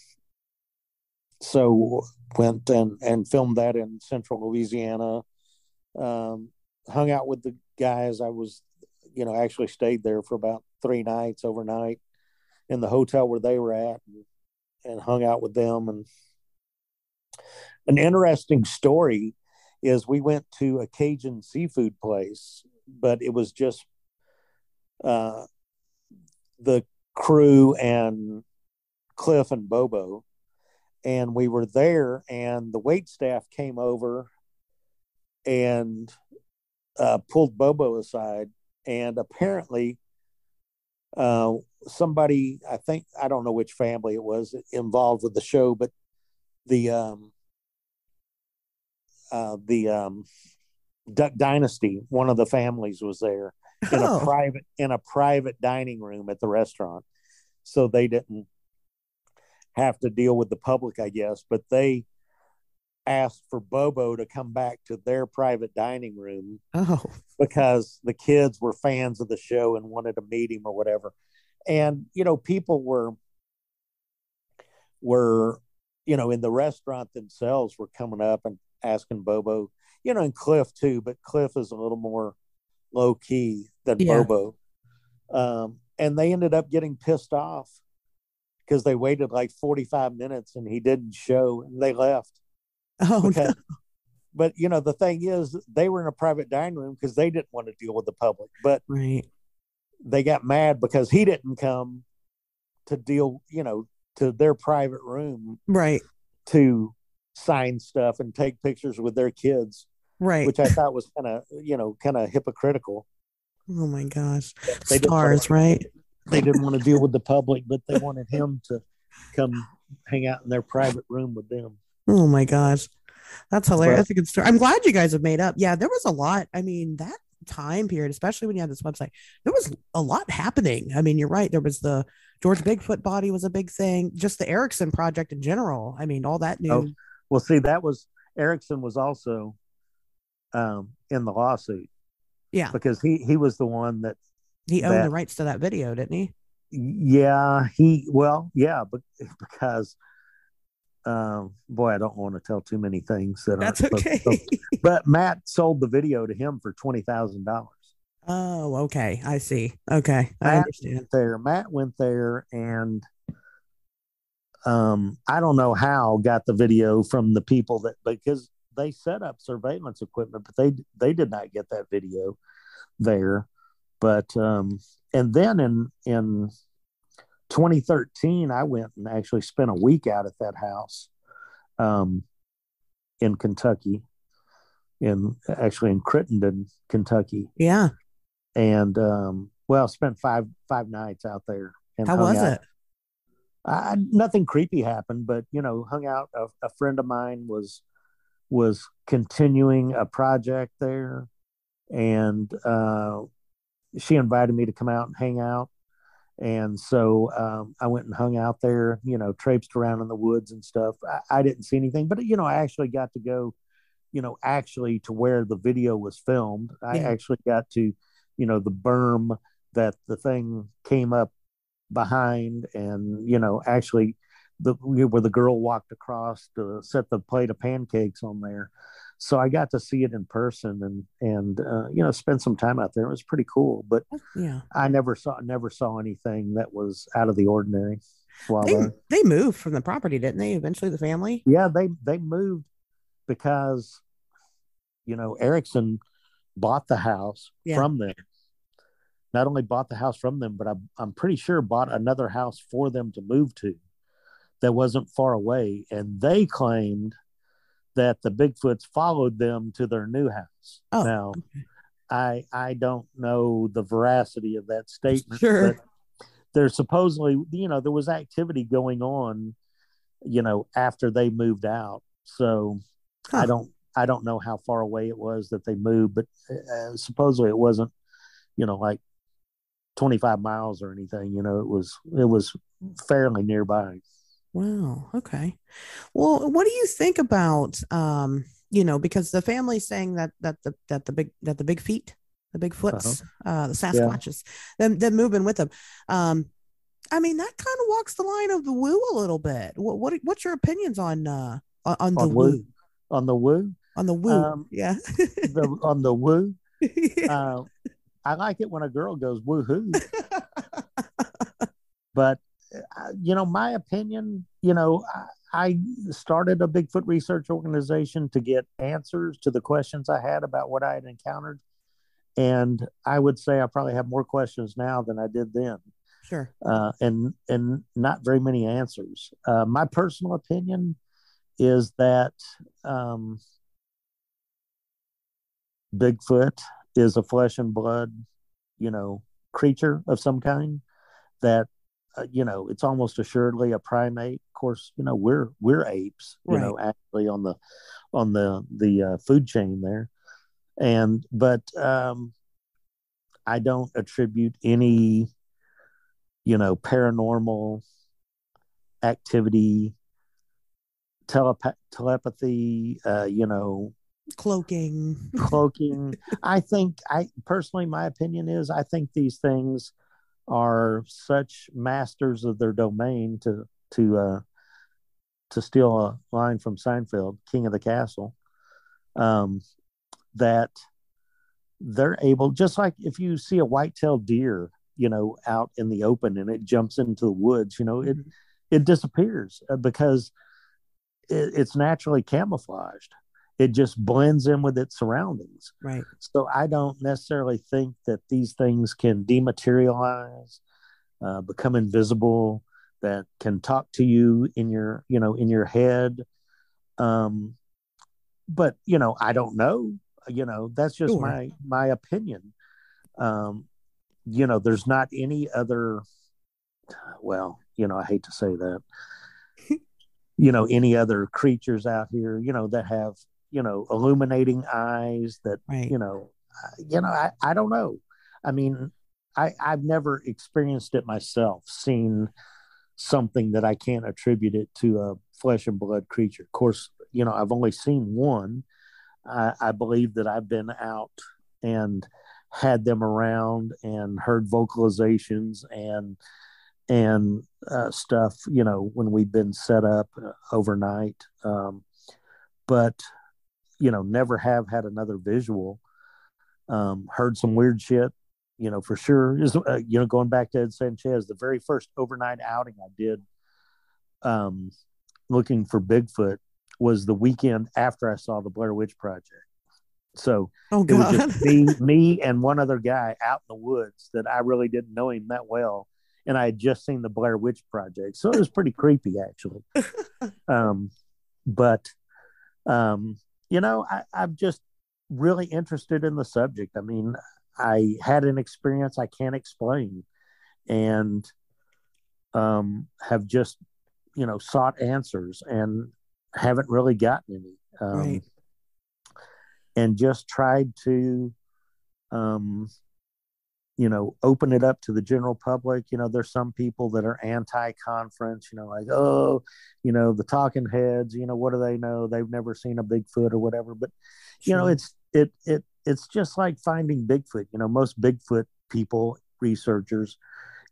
so went and, and filmed that in central louisiana um, hung out with the guys. I was you know actually stayed there for about three nights overnight in the hotel where they were at and, and hung out with them. And an interesting story is we went to a cajun seafood place but it was just uh, the crew and Cliff and Bobo, and we were there, and the wait staff came over and uh, pulled Bobo aside, and apparently, uh, somebody I think I don't know which family it was involved with the show, but the um, uh, the um, Duck Dynasty, one of the families was there in oh. a private in a private dining room at the restaurant, so they didn't have to deal with the public, I guess. But they asked for Bobo to come back to their private dining room oh. because the kids were fans of the show and wanted to meet him or whatever. And you know, people were were you know in the restaurant themselves were coming up and asking Bobo, you know, and Cliff too, but Cliff is a little more low key than yeah. Bobo. Um, and they ended up getting pissed off because they waited like 45 minutes and he didn't show and they left. Oh, because, no. But, you know, the thing is, they were in a private dining room because they didn't want to deal with the public. But right. they got mad because he didn't come to deal, you know, to their private room. Right. To sign stuff and take pictures with their kids. Right. Which I thought was kind of, you know, kind of hypocritical. Oh my gosh. They Stars, right? They didn't want to deal with the public, but they wanted him to come hang out in their private room with them. Oh my gosh. That's hilarious. That's a good story. I'm glad you guys have made up. Yeah, there was a lot. I mean, that time period, especially when you had this website, there was a lot happening. I mean, you're right. There was the George Bigfoot body was a big thing. Just the Erickson project in general. I mean, all that new. Oh, well, see, that was Erickson was also um, in the lawsuit. Yeah, because he he was the one that he owned that, the rights to that video, didn't he? Yeah, he well, yeah, but because um, boy, I don't want to tell too many things that that's okay. but Matt sold the video to him for twenty thousand dollars. Oh, okay. I see. Okay, Matt I understand. There, Matt went there and um, I don't know how got the video from the people that because they set up surveillance equipment, but they they did not get that video there. But um, and then in in 2013, I went and actually spent a week out at that house um, in Kentucky, in actually in Crittenden, Kentucky. Yeah. And um, well, spent five five nights out there. And How was out. it? I, nothing creepy happened, but you know, hung out. A, a friend of mine was was continuing a project there, and uh, she invited me to come out and hang out. And so um, I went and hung out there, you know, traipsed around in the woods and stuff. I, I, didn't see anything, but you know, I actually got to go, you know, actually to where the video was filmed. I Yeah. actually got to, you know, the berm that the thing came up behind, and you know, actually the where the girl walked across to set the plate of pancakes on there. So I got to see it in person and and uh, you know spend some time out there. It was pretty cool, but Yeah. I never saw never saw anything that was out of the ordinary while They, there. they moved from the property, didn't they? Eventually, the family. Yeah, they they moved because you know Erickson bought the house Yeah. from them. Not only bought the house from them, but I, I'm pretty sure bought another house for them to move to that wasn't far away, and they claimed that the Bigfoots followed them to their new house. Oh, now okay. I I don't know the veracity of that statement. Sure. But there's supposedly, you know, there was activity going on, you know, after they moved out. So Huh. I don't I don't know how far away it was that they moved, but uh, supposedly it wasn't, you know, like 25 miles or anything. You know, it was it was fairly nearby. Wow. Okay. Well, what do you think about um, you know, because the family's saying that that the that the big that the big feet, the Bigfoots, uh the Sasquatches, them them moving with them. Um, I mean, that kind of walks the line of the woo a little bit. What what what's your opinions on uh on, on the woo? woo. On the woo, On the woo. Um, yeah. the, on the woo, Yeah. uh, I like it when a girl goes woohoo. but you know my opinion you know I, I started a bigfoot research organization to get answers to the questions i had about what i had encountered. And i would say i probably have more questions now than i did then. Sure. uh, and and not very many answers. Uh, my personal opinion is that um, bigfoot is a flesh and blood you know creature of some kind that uh, you know it's almost assuredly a primate of course you know we're we're apes you know actually on the on the the uh, food chain there and but um i don't attribute any you know paranormal activity telepa- telepathy uh you know Cloaking. cloaking. I think I personally, my opinion is I think these things are such masters of their domain to to uh, to steal a line from Seinfeld, King of the Castle, um, that they're able. Just like if you see a white-tailed deer, you know, out in the open and it jumps into the woods, you know, it Mhm. it disappears uh, because it, it's naturally camouflaged. It just blends in with its surroundings. Right. So I don't necessarily think that these things can dematerialize, uh, become invisible, that can talk to you in your, you know, in your head. Um, but you know, I don't know. You know, that's just Sure. my my opinion. Um, you know, there's not any other. Well, you know, I hate to say that. you know, any other creatures out here, you know, that have you know illuminating eyes that Right. you know you know I, I don't know. I mean i i've never experienced it myself seen something that i can't attribute it to a flesh and blood creature. Of course you know i've only seen one. I, I believe that i've been out and had them around and heard vocalizations and and uh, stuff you know when we've been set up uh, overnight. Um, but you know never have had another visual um heard some weird shit you know for sure is uh, you know going back to ed sanchez the very first overnight outing i did um looking for bigfoot was the weekend after i saw the blair witch project So Oh it was just me, me and one other guy out in the woods that I really didn't know him that well. And I had just seen the Blair Witch Project. So it was pretty creepy actually. Um, but um, you know, I, I'm just really interested in the subject. I mean, I had an experience I can't explain and um have just, you know, sought answers and haven't really gotten any. Um Right. and just tried to um you know open it up to the general public you know there's some people that are anti-conference you know like oh you know the talking heads you know what do they know they've never seen a bigfoot or whatever but you know it's it it it's just like finding bigfoot you know most bigfoot people researchers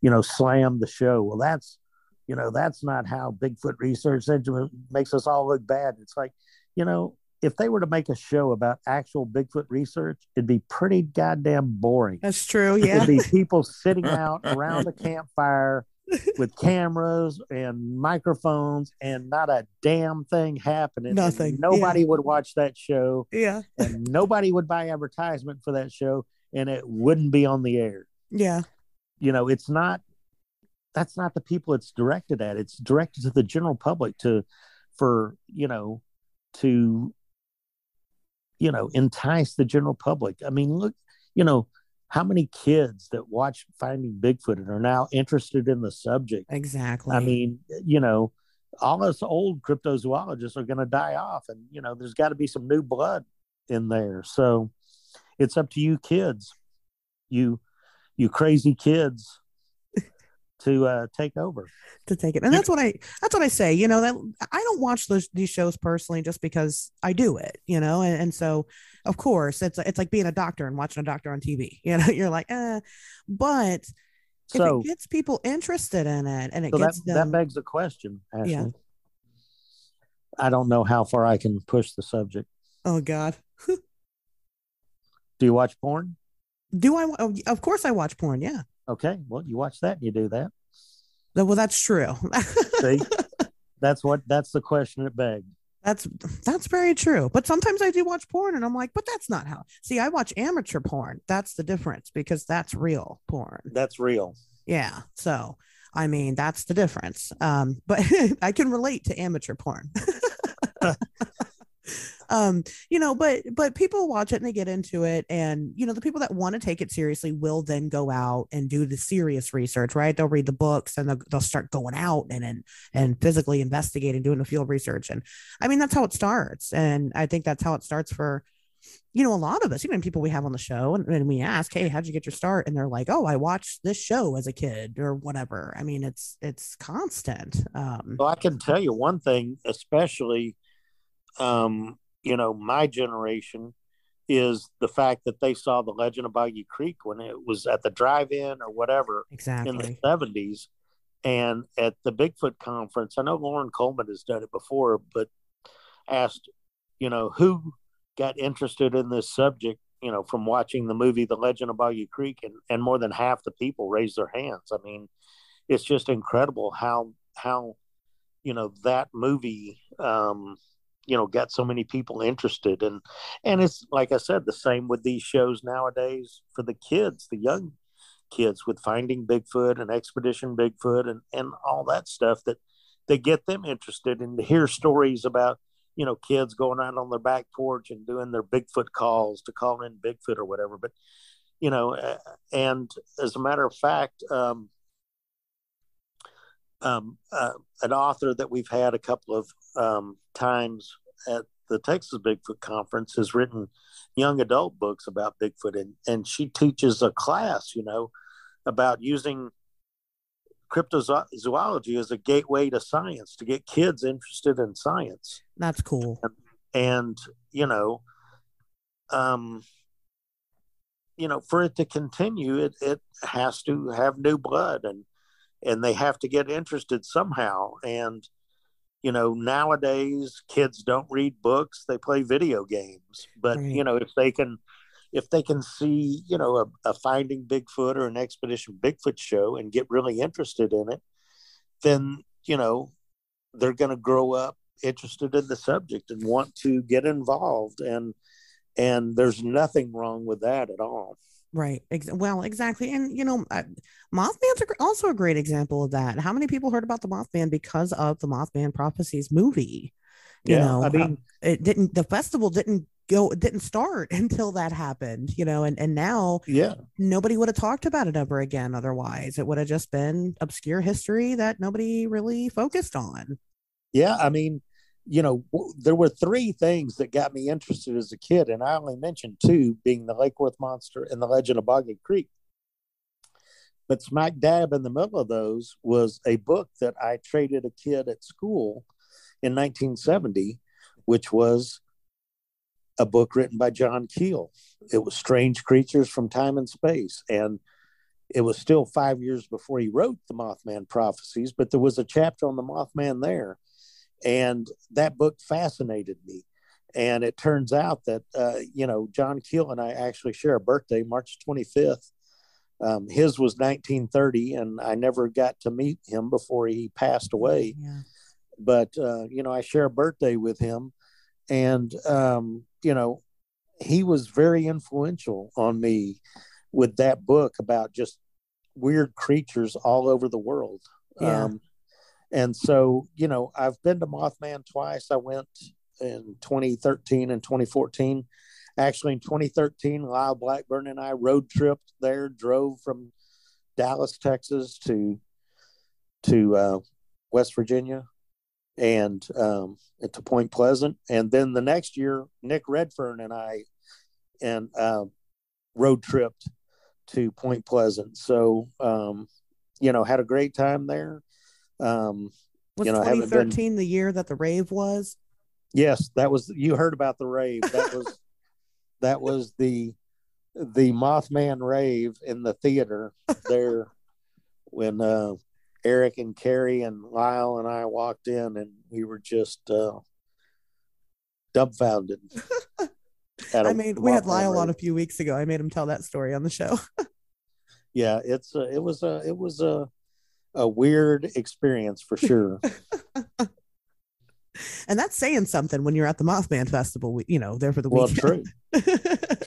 you know slam the show well that's you know that's not how bigfoot research makes us all look bad it's like you know if they were to make a show about actual bigfoot research it'd be pretty goddamn boring That's true. Yeah. it'd be people sitting out around a campfire with cameras and microphones and not a damn thing happening. And Nothing, Nobody would watch that show yeah. and nobody would buy advertisement for that show and it wouldn't be on the air. Yeah. You know, it's not that's not the people it's directed at. It's directed to the general public to for, you know, to you know, entice the general public. I mean, look, you know, how many kids that watch Finding Bigfoot and are now interested in the subject? Exactly. I mean, you know, all us old cryptozoologists are going to die off, and you know, there's got to be some new blood in there. So it's up to you, kids, you, you crazy kids, to uh, take over. to take it. And that's what I that's what I say. You know that I don't watch those these shows personally just because I do it. You know, and, and so of course it's it's like being a doctor and watching a doctor on TV. You know, you're like, eh. But So, if it gets people interested in it and it so that, gets that them, begs the question, Ashley. Yeah. I don't know how far I can push the subject. oh God, Do you watch porn? do I? oh, Of course I watch porn. Yeah. Okay, well, you watch that and you do that. Well, that's true. See, that's what that's the question it begged. That's that's very true. But sometimes I do watch porn and I'm like, but that's not how. See, I watch amateur porn. That's the difference because that's real porn. That's real. Yeah. So, I mean, that's the difference. Um, but I can relate to amateur porn. um, you know, but but people watch it and they get into it, and you know, the people that want to take it seriously will then go out and do the serious research, right? They'll read the books and they'll, they'll start going out and and and physically investigating, doing the field research, and I mean, that's how it starts, and I think that's how it starts for you know, a lot of us, even people we have on the show, and, and we ask, "Hey, how'd you get your start?" And they're like, "Oh, I watched this show as a kid, or whatever." I mean, it's it's constant. Um, Well, I can tell you one thing, especially, um, you know, my generation is the fact that they saw the Legend of Boggy Creek when it was at the drive-in or whatever exactly. in the seventies, and at the Bigfoot conference. I know Loren Coleman has done it before, but asked, you know, who got interested in this subject, you know, from watching the movie The Legend of Boggy Creek, and and more than half the people raised their hands. I mean, it's just incredible how how you know that movie um you know got so many people interested. And and it's like i said the same with these shows nowadays for the kids the young kids with finding bigfoot and expedition bigfoot and and all that stuff that they get them interested and to hear stories about you know kids going out on their back porch and doing their bigfoot calls to call in bigfoot or whatever. But you know and as a matter of fact um um, uh, an author that we've had a couple of um, times at the Texas Bigfoot Conference has written young adult books about Bigfoot, and, and she teaches a class, you know, about using cryptozoology as a gateway to science to get kids interested in science. That's cool. And, you know, um, you know, for it to continue, it, it has to have new blood and and they have to get interested somehow. And you know, nowadays kids don't read books; they play video games. But Right. you know, if they can, if they can see, you know, a, a Finding Bigfoot or an Expedition Bigfoot show and get really interested in it, then you know, they're going to grow up interested in the subject and want to get involved and and there's nothing wrong with that at all. Right. Ex- well, exactly. And, you know, uh, Mothman's also a great example of that. How many people heard about the Mothman because of the Mothman Prophecies movie? You Yeah, know, I mean- um, it didn't, the festival didn't go, it didn't start until that happened, you know, and, and now Yeah, nobody would have talked about it ever again. Otherwise, it would have just been obscure history that nobody really focused on. yeah. I mean, you know, w- there were three things that got me interested as a kid, and I only mentioned two, being the Lake Worth Monster and the Legend of Boggy Creek. But smack dab in the middle of those was a book that I traded a kid at school in 1970, which was a book written by John Keel. It was Strange Creatures from Time and Space. And it was still five years before he wrote the Mothman Prophecies, but there was a chapter on the Mothman there. And that book fascinated me. And it turns out that, uh, you know, John Keel and I actually share a birthday, March 25th. Um, his was 1930, and I never got to meet him before he passed away Yeah. but uh, you know, I share a birthday with him, and um, you know, he was very influential on me with that book about just weird creatures all over the world. Yeah. Um, and so, you know, I've been to Mothman twice. I went in 2013 and 2014. Actually, in 2013, Lyle Blackburn and I road tripped there, drove from Dallas, Texas to to uh, West Virginia and um, to Point Pleasant. And then the next year, Nick Redfern and I and uh, road tripped to Point Pleasant. So, um, you know, had a great time there. Um, Was You know, I haven't been- 2013 the year that the rave was? yes, that was you heard about the rave. That was that was the the Mothman rave in the theater there when uh, Eric and Carrie and Lyle and I walked in, and we were just uh, dumbfounded. I made we had Lyle on a few weeks ago. I made him tell that story on the show. Yeah, it's a, it was a it was a a weird experience for sure. and that's saying something when you're at the Mothman Festival, you know, there for the well, weekend. true,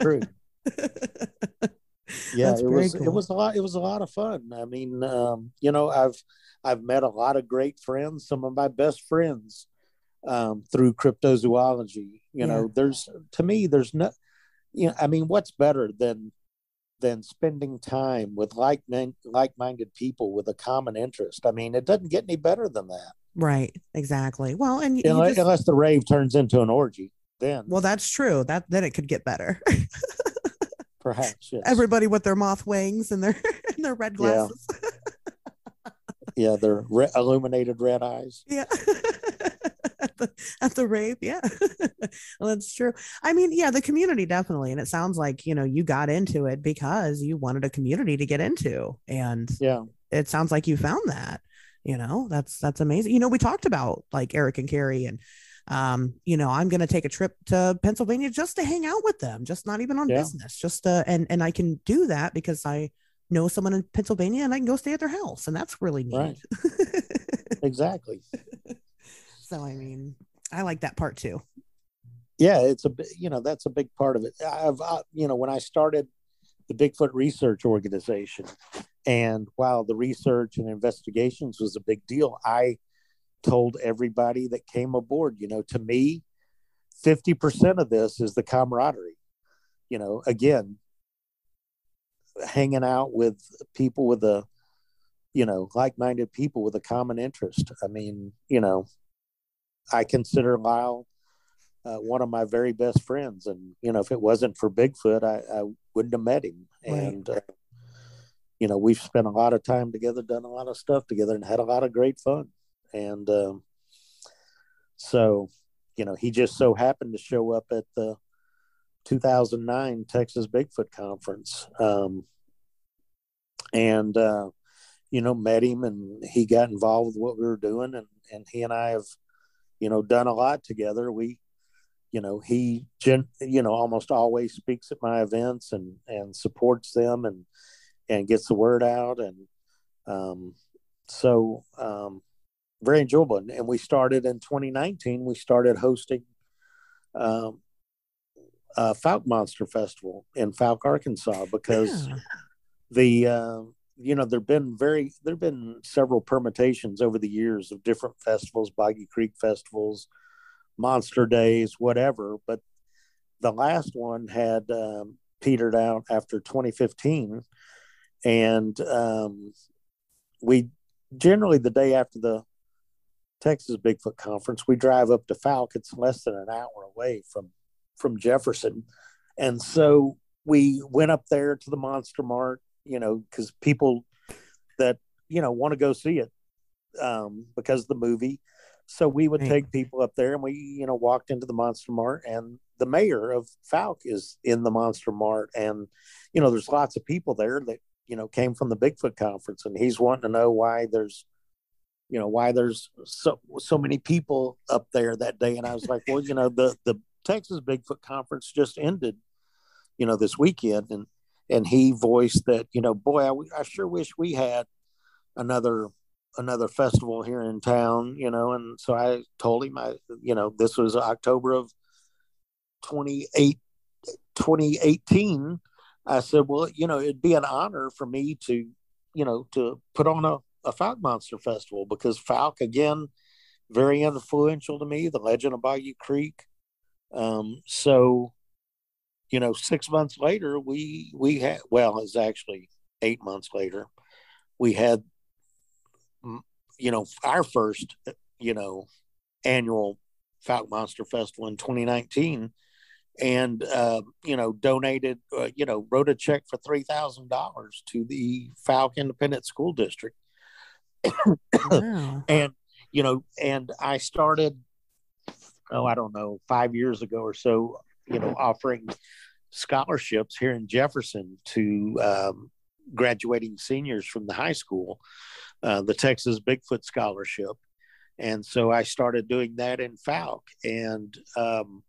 true. yeah That's it was it was a lot it was a lot of fun i mean um, you know i've i've met a lot of great friends some of my best friends um, through cryptozoology you know there's to me there's no you know i mean what's better than than spending time with like like-minded people with a common interest i mean it doesn't get any better than that right, exactly. Well, and you, you unless, just, unless the rave turns into an orgy then well, that's true. That then it could get better. perhaps yes. Everybody with their moth wings and their and their red Yeah. glasses. yeah their re- illuminated red eyes Yeah. At, the, at the rave. Yeah. well, that's true. I mean, yeah, the community definitely. And it sounds like, you know, you got into it because you wanted a community to get into. And yeah it sounds like you found that. You know, that's that's amazing. You know, we talked about like Eric and Carrie and um, you know, I'm gonna take a trip to Pennsylvania just to hang out with them, just not even on Yeah. business. Just uh and and I can do that because I know someone in Pennsylvania and I can go stay at their house. And that's really neat. Right. exactly So I mean, I like that part too. yeah it's a you know that's a big part of it i've uh, you know when i started the bigfoot research organization and while the research and investigations was a big deal i told everybody that came aboard you know to me 50% of this is the camaraderie you know again hanging out with people with a you know like-minded people with a common interest i mean you know i consider lyle uh, one of my very best friends. And, you know, if it wasn't for Bigfoot, I, I wouldn't have met him. Right. And, uh, you know, we've spent a lot of time together, done a lot of stuff together, and had a lot of great fun. And um, so, you know, he just so happened to show up at the 2009 Texas Bigfoot Conference. Um, and, uh, you know, met him and he got involved with what we were doing. And, and he and I have, you know, done a lot together. We, you know he gen, you know almost always speaks at my events and and supports them and and gets the word out and um so um very enjoyable and we started in 2019 we started hosting um uh, Fouke Monster Festival in Fouke, Arkansas, because yeah. the uh, you know there've been very there've been several permutations over the years of different festivals, Boggy Creek festivals, Monster Days, whatever. But the last one had um, petered out after 2015, and um, we generally the day after the Texas Bigfoot Conference, we drive up to Fouke. It's less than an hour away from from Jefferson, and so we went up there to the Monster Mart. You know, because people that you know want to go see it um, because of the movie. So we would take people up there, and we you know walked into the Monster Mart, and the mayor of Fouke is in the Monster Mart, and you know there's lots of people there that you know came from the Bigfoot conference, and he's wanting to know why there's you know why there's so so many people up there that day and i was like well you know the the texas bigfoot conference just ended you know this weekend and and he voiced that you know boy i, I sure wish we had another another festival here in town you know and so i told him i you know this was october of 28 2018 i said well you know it'd be an honor for me to you know to put on a a Fouke Monster Festival because Fouke, again, very influential to me, the legend of Boggy Creek. Um, so, you know, six months later, we, we had, well, it's actually eight months later, we had, you know, our first, you know, annual Fouke Monster Festival in 2019 and uh, you know donated uh, you know wrote a check for three thousand dollars to the Fouke Independent School District wow. and you know, and I started, oh, I don't know, five years ago or so, you know, offering scholarships here in Jefferson to um, graduating seniors from the high school, uh, the Texas Bigfoot Scholarship. And so I started doing that in Fouke. And um,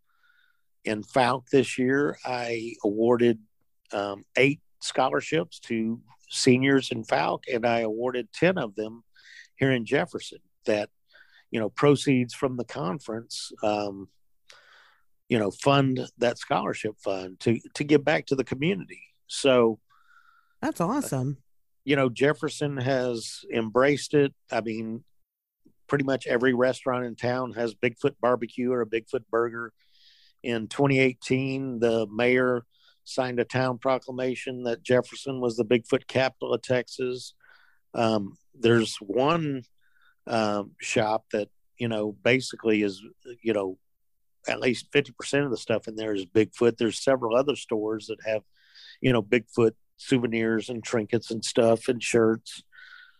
in Fouke this year, I awarded um, eight scholarships to seniors in Fouke, and I awarded 10 of them here in Jefferson that, you know, proceeds from the conference, um, you know, fund that scholarship fund to, to give back to the community. So that's awesome. You know, Jefferson has embraced it. I mean, pretty much every restaurant in town has Bigfoot barbecue or a Bigfoot burger. In 2018, the mayor signed a town proclamation that Jefferson was the Bigfoot capital of Texas. Um, there's one um, shop that you know basically is you know at least 50% of the stuff in there is bigfoot. There's several other stores that have you know bigfoot souvenirs and trinkets and stuff and shirts.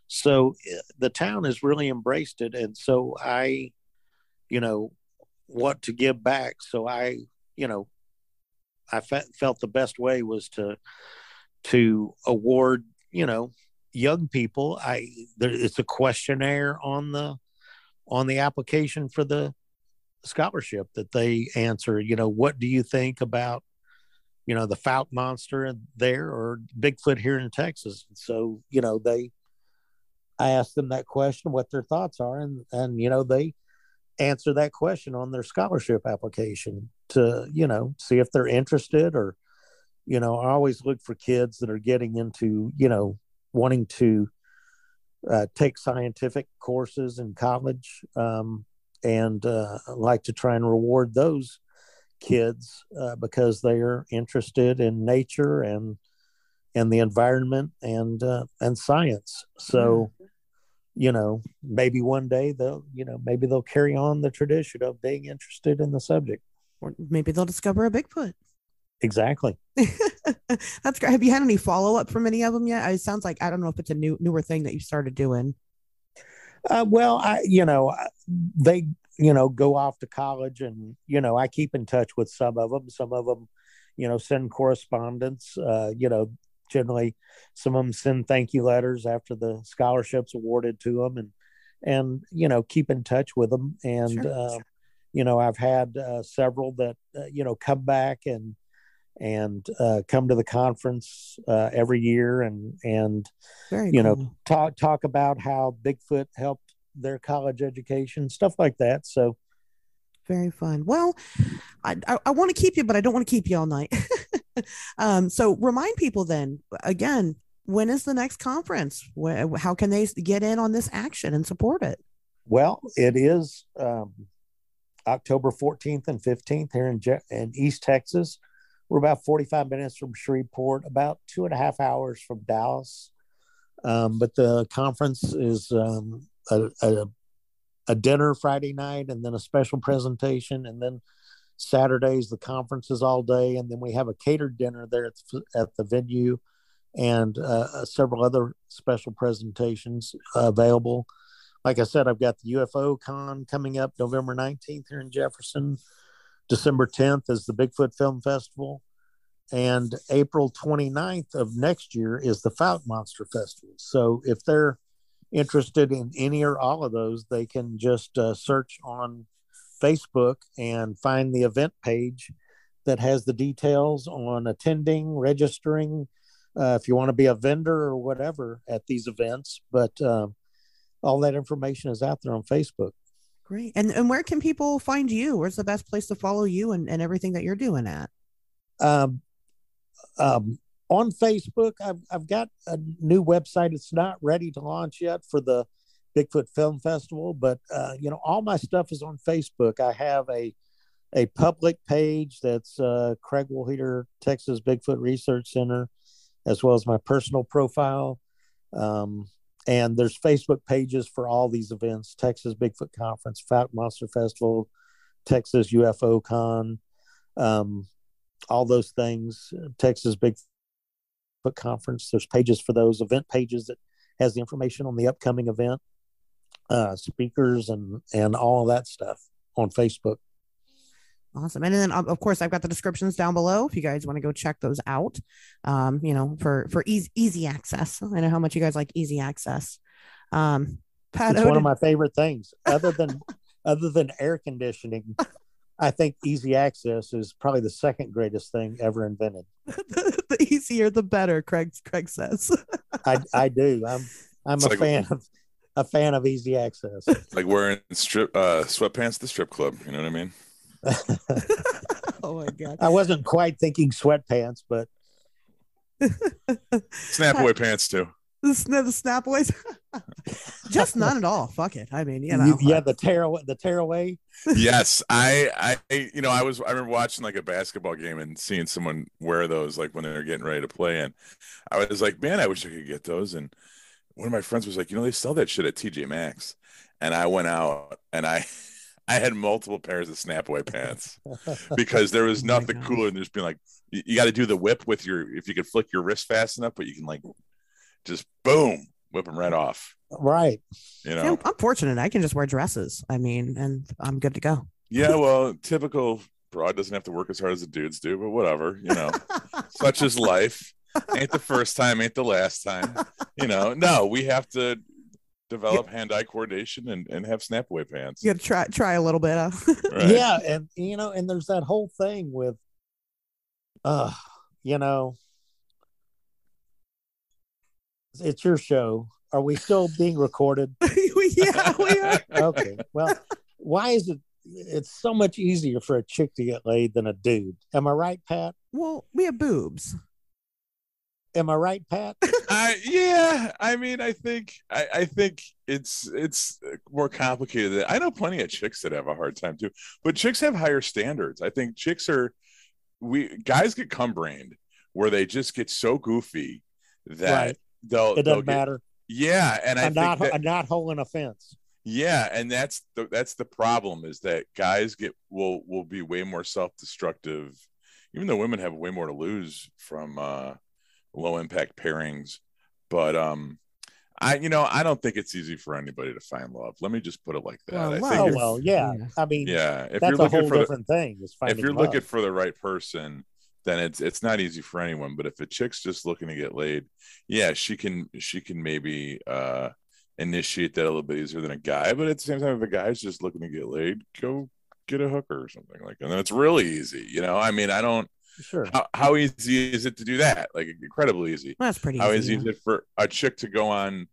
So eh, the town has really embraced it. And so i you know want to give back. So i you know i fe- felt the best way was to to award you know young people. I there, it's a questionnaire on the on the application for the scholarship that they answer you know what do you think about you know the Fouke monster there or bigfoot here in texas? So you know they i asked them that question what their thoughts are and and you know they answer that question on their scholarship application to you know see if they're interested or you know i always look for kids that are getting into you know wanting to uh, take scientific courses in college um, and uh, like to try and reward those kids uh, because they are interested in nature and and the environment and uh, and science. So, you know, maybe one day they'll you know maybe they'll carry on the tradition of being interested in the subject, or maybe they'll discover a Bigfoot. Exactly. That's great. Have you had any follow up from any of them yet? It sounds like I don't know if it's a new newer thing that you started doing. Uh, well, I you know they you know go off to college, and you know I keep in touch with some of them. Some of them, you know, send correspondence. Uh, you know, generally some of them send thank you letters after the scholarships awarded to them, and and you know keep in touch with them. And sure, uh, sure. you know I've had uh, several that uh, you know come back and and uh, come to the conference uh, every year and and Very you cool. know talk talk about how Bigfoot helped their college education, stuff like that. So very fun. Well, I, I, I want to keep you, but I don't want to keep you all night. um, so remind people then again, when is the next conference? How can they get in on this action and support it? Well, it is um, October 14th and 15th here in, Je- in East Texas. We're about 45 minutes from Shreveport, about two and a half hours from Dallas. Um, but the conference is um, a, a, a, dinner Friday night and then a special presentation. And then Saturdays, the conference is all day. And then we have a catered dinner there at the, at the venue and uh, several other special presentations uh, available. Like I said, I've got the UFO Con coming up November 19th here in Jefferson. December 10th is the Bigfoot Film Festival. And April 29th of next year is the Fouke Monster Festival. So if they're interested in any or all of those, they can just uh, search on Facebook and find the event page that has the details on attending, registering, uh, if you want to be a vendor or whatever at these events. But uh, all that information is out there on Facebook. Great. And and where can people find you? Where's the best place to follow you and, and everything that you're doing at? Um, um, on Facebook, I've, I've got a new website. It's not ready to launch yet for the Bigfoot Film Festival, but uh, you know, all my stuff is on Facebook. I have a a public page that's uh, Craig Woolheater, Texas Bigfoot Research Center, as well as my personal profile. Um, and there's Facebook pages for all these events: Texas Bigfoot Conference, Fouke Monster Festival, Texas UFO Con. Um, all those things. Texas Bigfoot Conference. There's pages for those event pages that has the information on the upcoming event, uh, speakers, and and all that stuff on Facebook. Awesome. And then of course I've got the descriptions down below if you guys want to go check those out. Um, you know, for for easy easy access. I know how much you guys like easy access. Um Pat it's Odin. one of my favorite things. Other than other than air conditioning, I think easy access is probably the second greatest thing ever invented. the, the, easier, the better. Craig Craig says. I I do. I'm I'm it's a like, fan of a fan of easy access. Like wearing strip uh, sweatpants at the strip club. You know what I mean? oh my god! I wasn't quite thinking sweatpants, but snapaway pants too the, the snapaways. Just none at all. Fuck it. I mean, you know. Yeah, the tearaway. The tearaway. yes, I, I, you know, I was, I remember watching like a basketball game and seeing someone wear those like when they were getting ready to play, and I was like, man, I wish I could get those. And one of my friends was like, you know, they sell that shit at TJ Maxx, and I went out and I. I had multiple pairs of snapaway pants because there was oh nothing oh cooler than just being like, you, you got to do the whip with your, if you could flick your wrist fast enough, but you can like just boom, whip them right uh, off. Right. You know, See, I'm, I'm fortunate. I can just wear dresses. I mean, and I'm good to go. Yeah. Well, typical broad doesn't have to work as hard as the dudes do, but whatever. You know, such is life. Ain't the first time, ain't the last time. You know, no, we have to develop yeah. hand-eye coordination and, and have snap away pants. You got to try try a little bit. right. Yeah, and you know, and there's that whole thing with, uh, you know, it's your show. Are we still being recorded? yeah, we are. okay. Well, why is it? It's so much easier for a chick to get laid than a dude. Am I right, Pat? Well, we have boobs. Am I right, Pat? uh, yeah. I mean, I think I, I think it's it's more complicated. I know plenty of chicks that have a hard time too, but chicks have higher standards. I think chicks are we guys get cum brained where they just get so goofy that right they'll it doesn't they'll matter. Get, yeah, and I am not that, a not holding a fence. Yeah, and that's the that's the problem is that guys get will will be way more self destructive, even though women have way more to lose from uh, low impact pairings. But um, I you know I don't think it's easy for anybody to find love. Let me just put it like that. Well, I well, oh, well yeah. I mean, yeah, if that's you're looking a whole for different the, thing. if you're love. looking for the right person, then it's it's not easy for anyone. But if a chick's just looking to get laid, yeah, she can she can maybe uh initiate that a little bit easier than a guy. But at the same time, if a guy's just looking to get laid, go get a hooker or something like that. And then it's really easy. You know, I mean, I don't sure how, how easy is it to do that? Like incredibly easy. Well, that's pretty how easy, easy yeah. is it for a chick to go on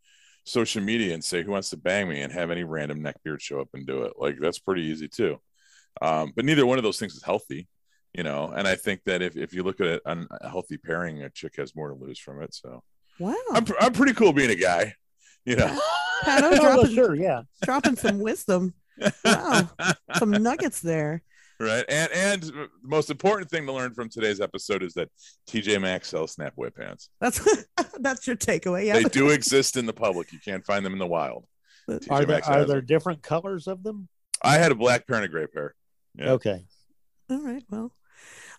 social media and say who wants to bang me and have any random neckbeard show up and do it? Like that's pretty easy too. Um, but neither one of those things is healthy, you know. And I think that if, if you look at it on a healthy pairing, a chick has more to lose from it. So Wow. I'm, I'm pretty cool being a guy, you know. Pato Oh, dropping, sure, yeah. dropping some wisdom. Wow. Some nuggets there. Right. And and the most important thing to learn from today's episode is that TJ Maxx sells snapaway pants. That's that's your takeaway. Yeah. They do exist in the public. You can't find them in the wild. Are there, are there them. different colors of them? I had a black pair and a gray pair. Yeah. Okay. All right. Well,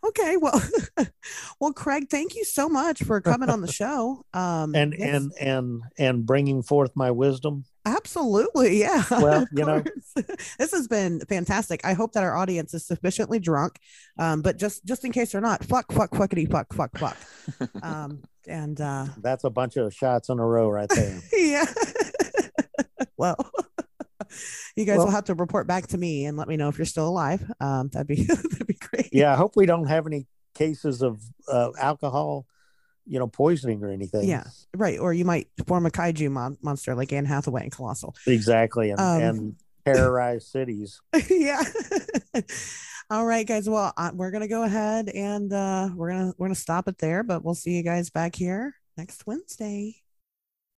okay. Well, well, Craig, thank you so much for coming on the show. Um, And yes, and and and bringing forth my wisdom. Absolutely, yeah. Well, you know- this has been fantastic. I hope that our audience is sufficiently drunk. Um, but just just in case they're not, fuck, fuck, fuckity, fuck, fuck, fuck. Um, and uh, That's a bunch of shots in a row right there. yeah. well. You guys Well- will have to report back to me and let me know if you're still alive. Um, that'd be that'd be great. yeah, I hope we don't have any cases of uh, alcohol, you know, poisoning or anything. Yeah. Right. Or you might form a kaiju mon- monster like Anne Hathaway in Colossal. exactly, and, Um, and terrorize cities. yeah. All right, guys. Well, uh, we're gonna go ahead and uh, we're gonna we're gonna stop it there, but we'll see you guys back here next Wednesday.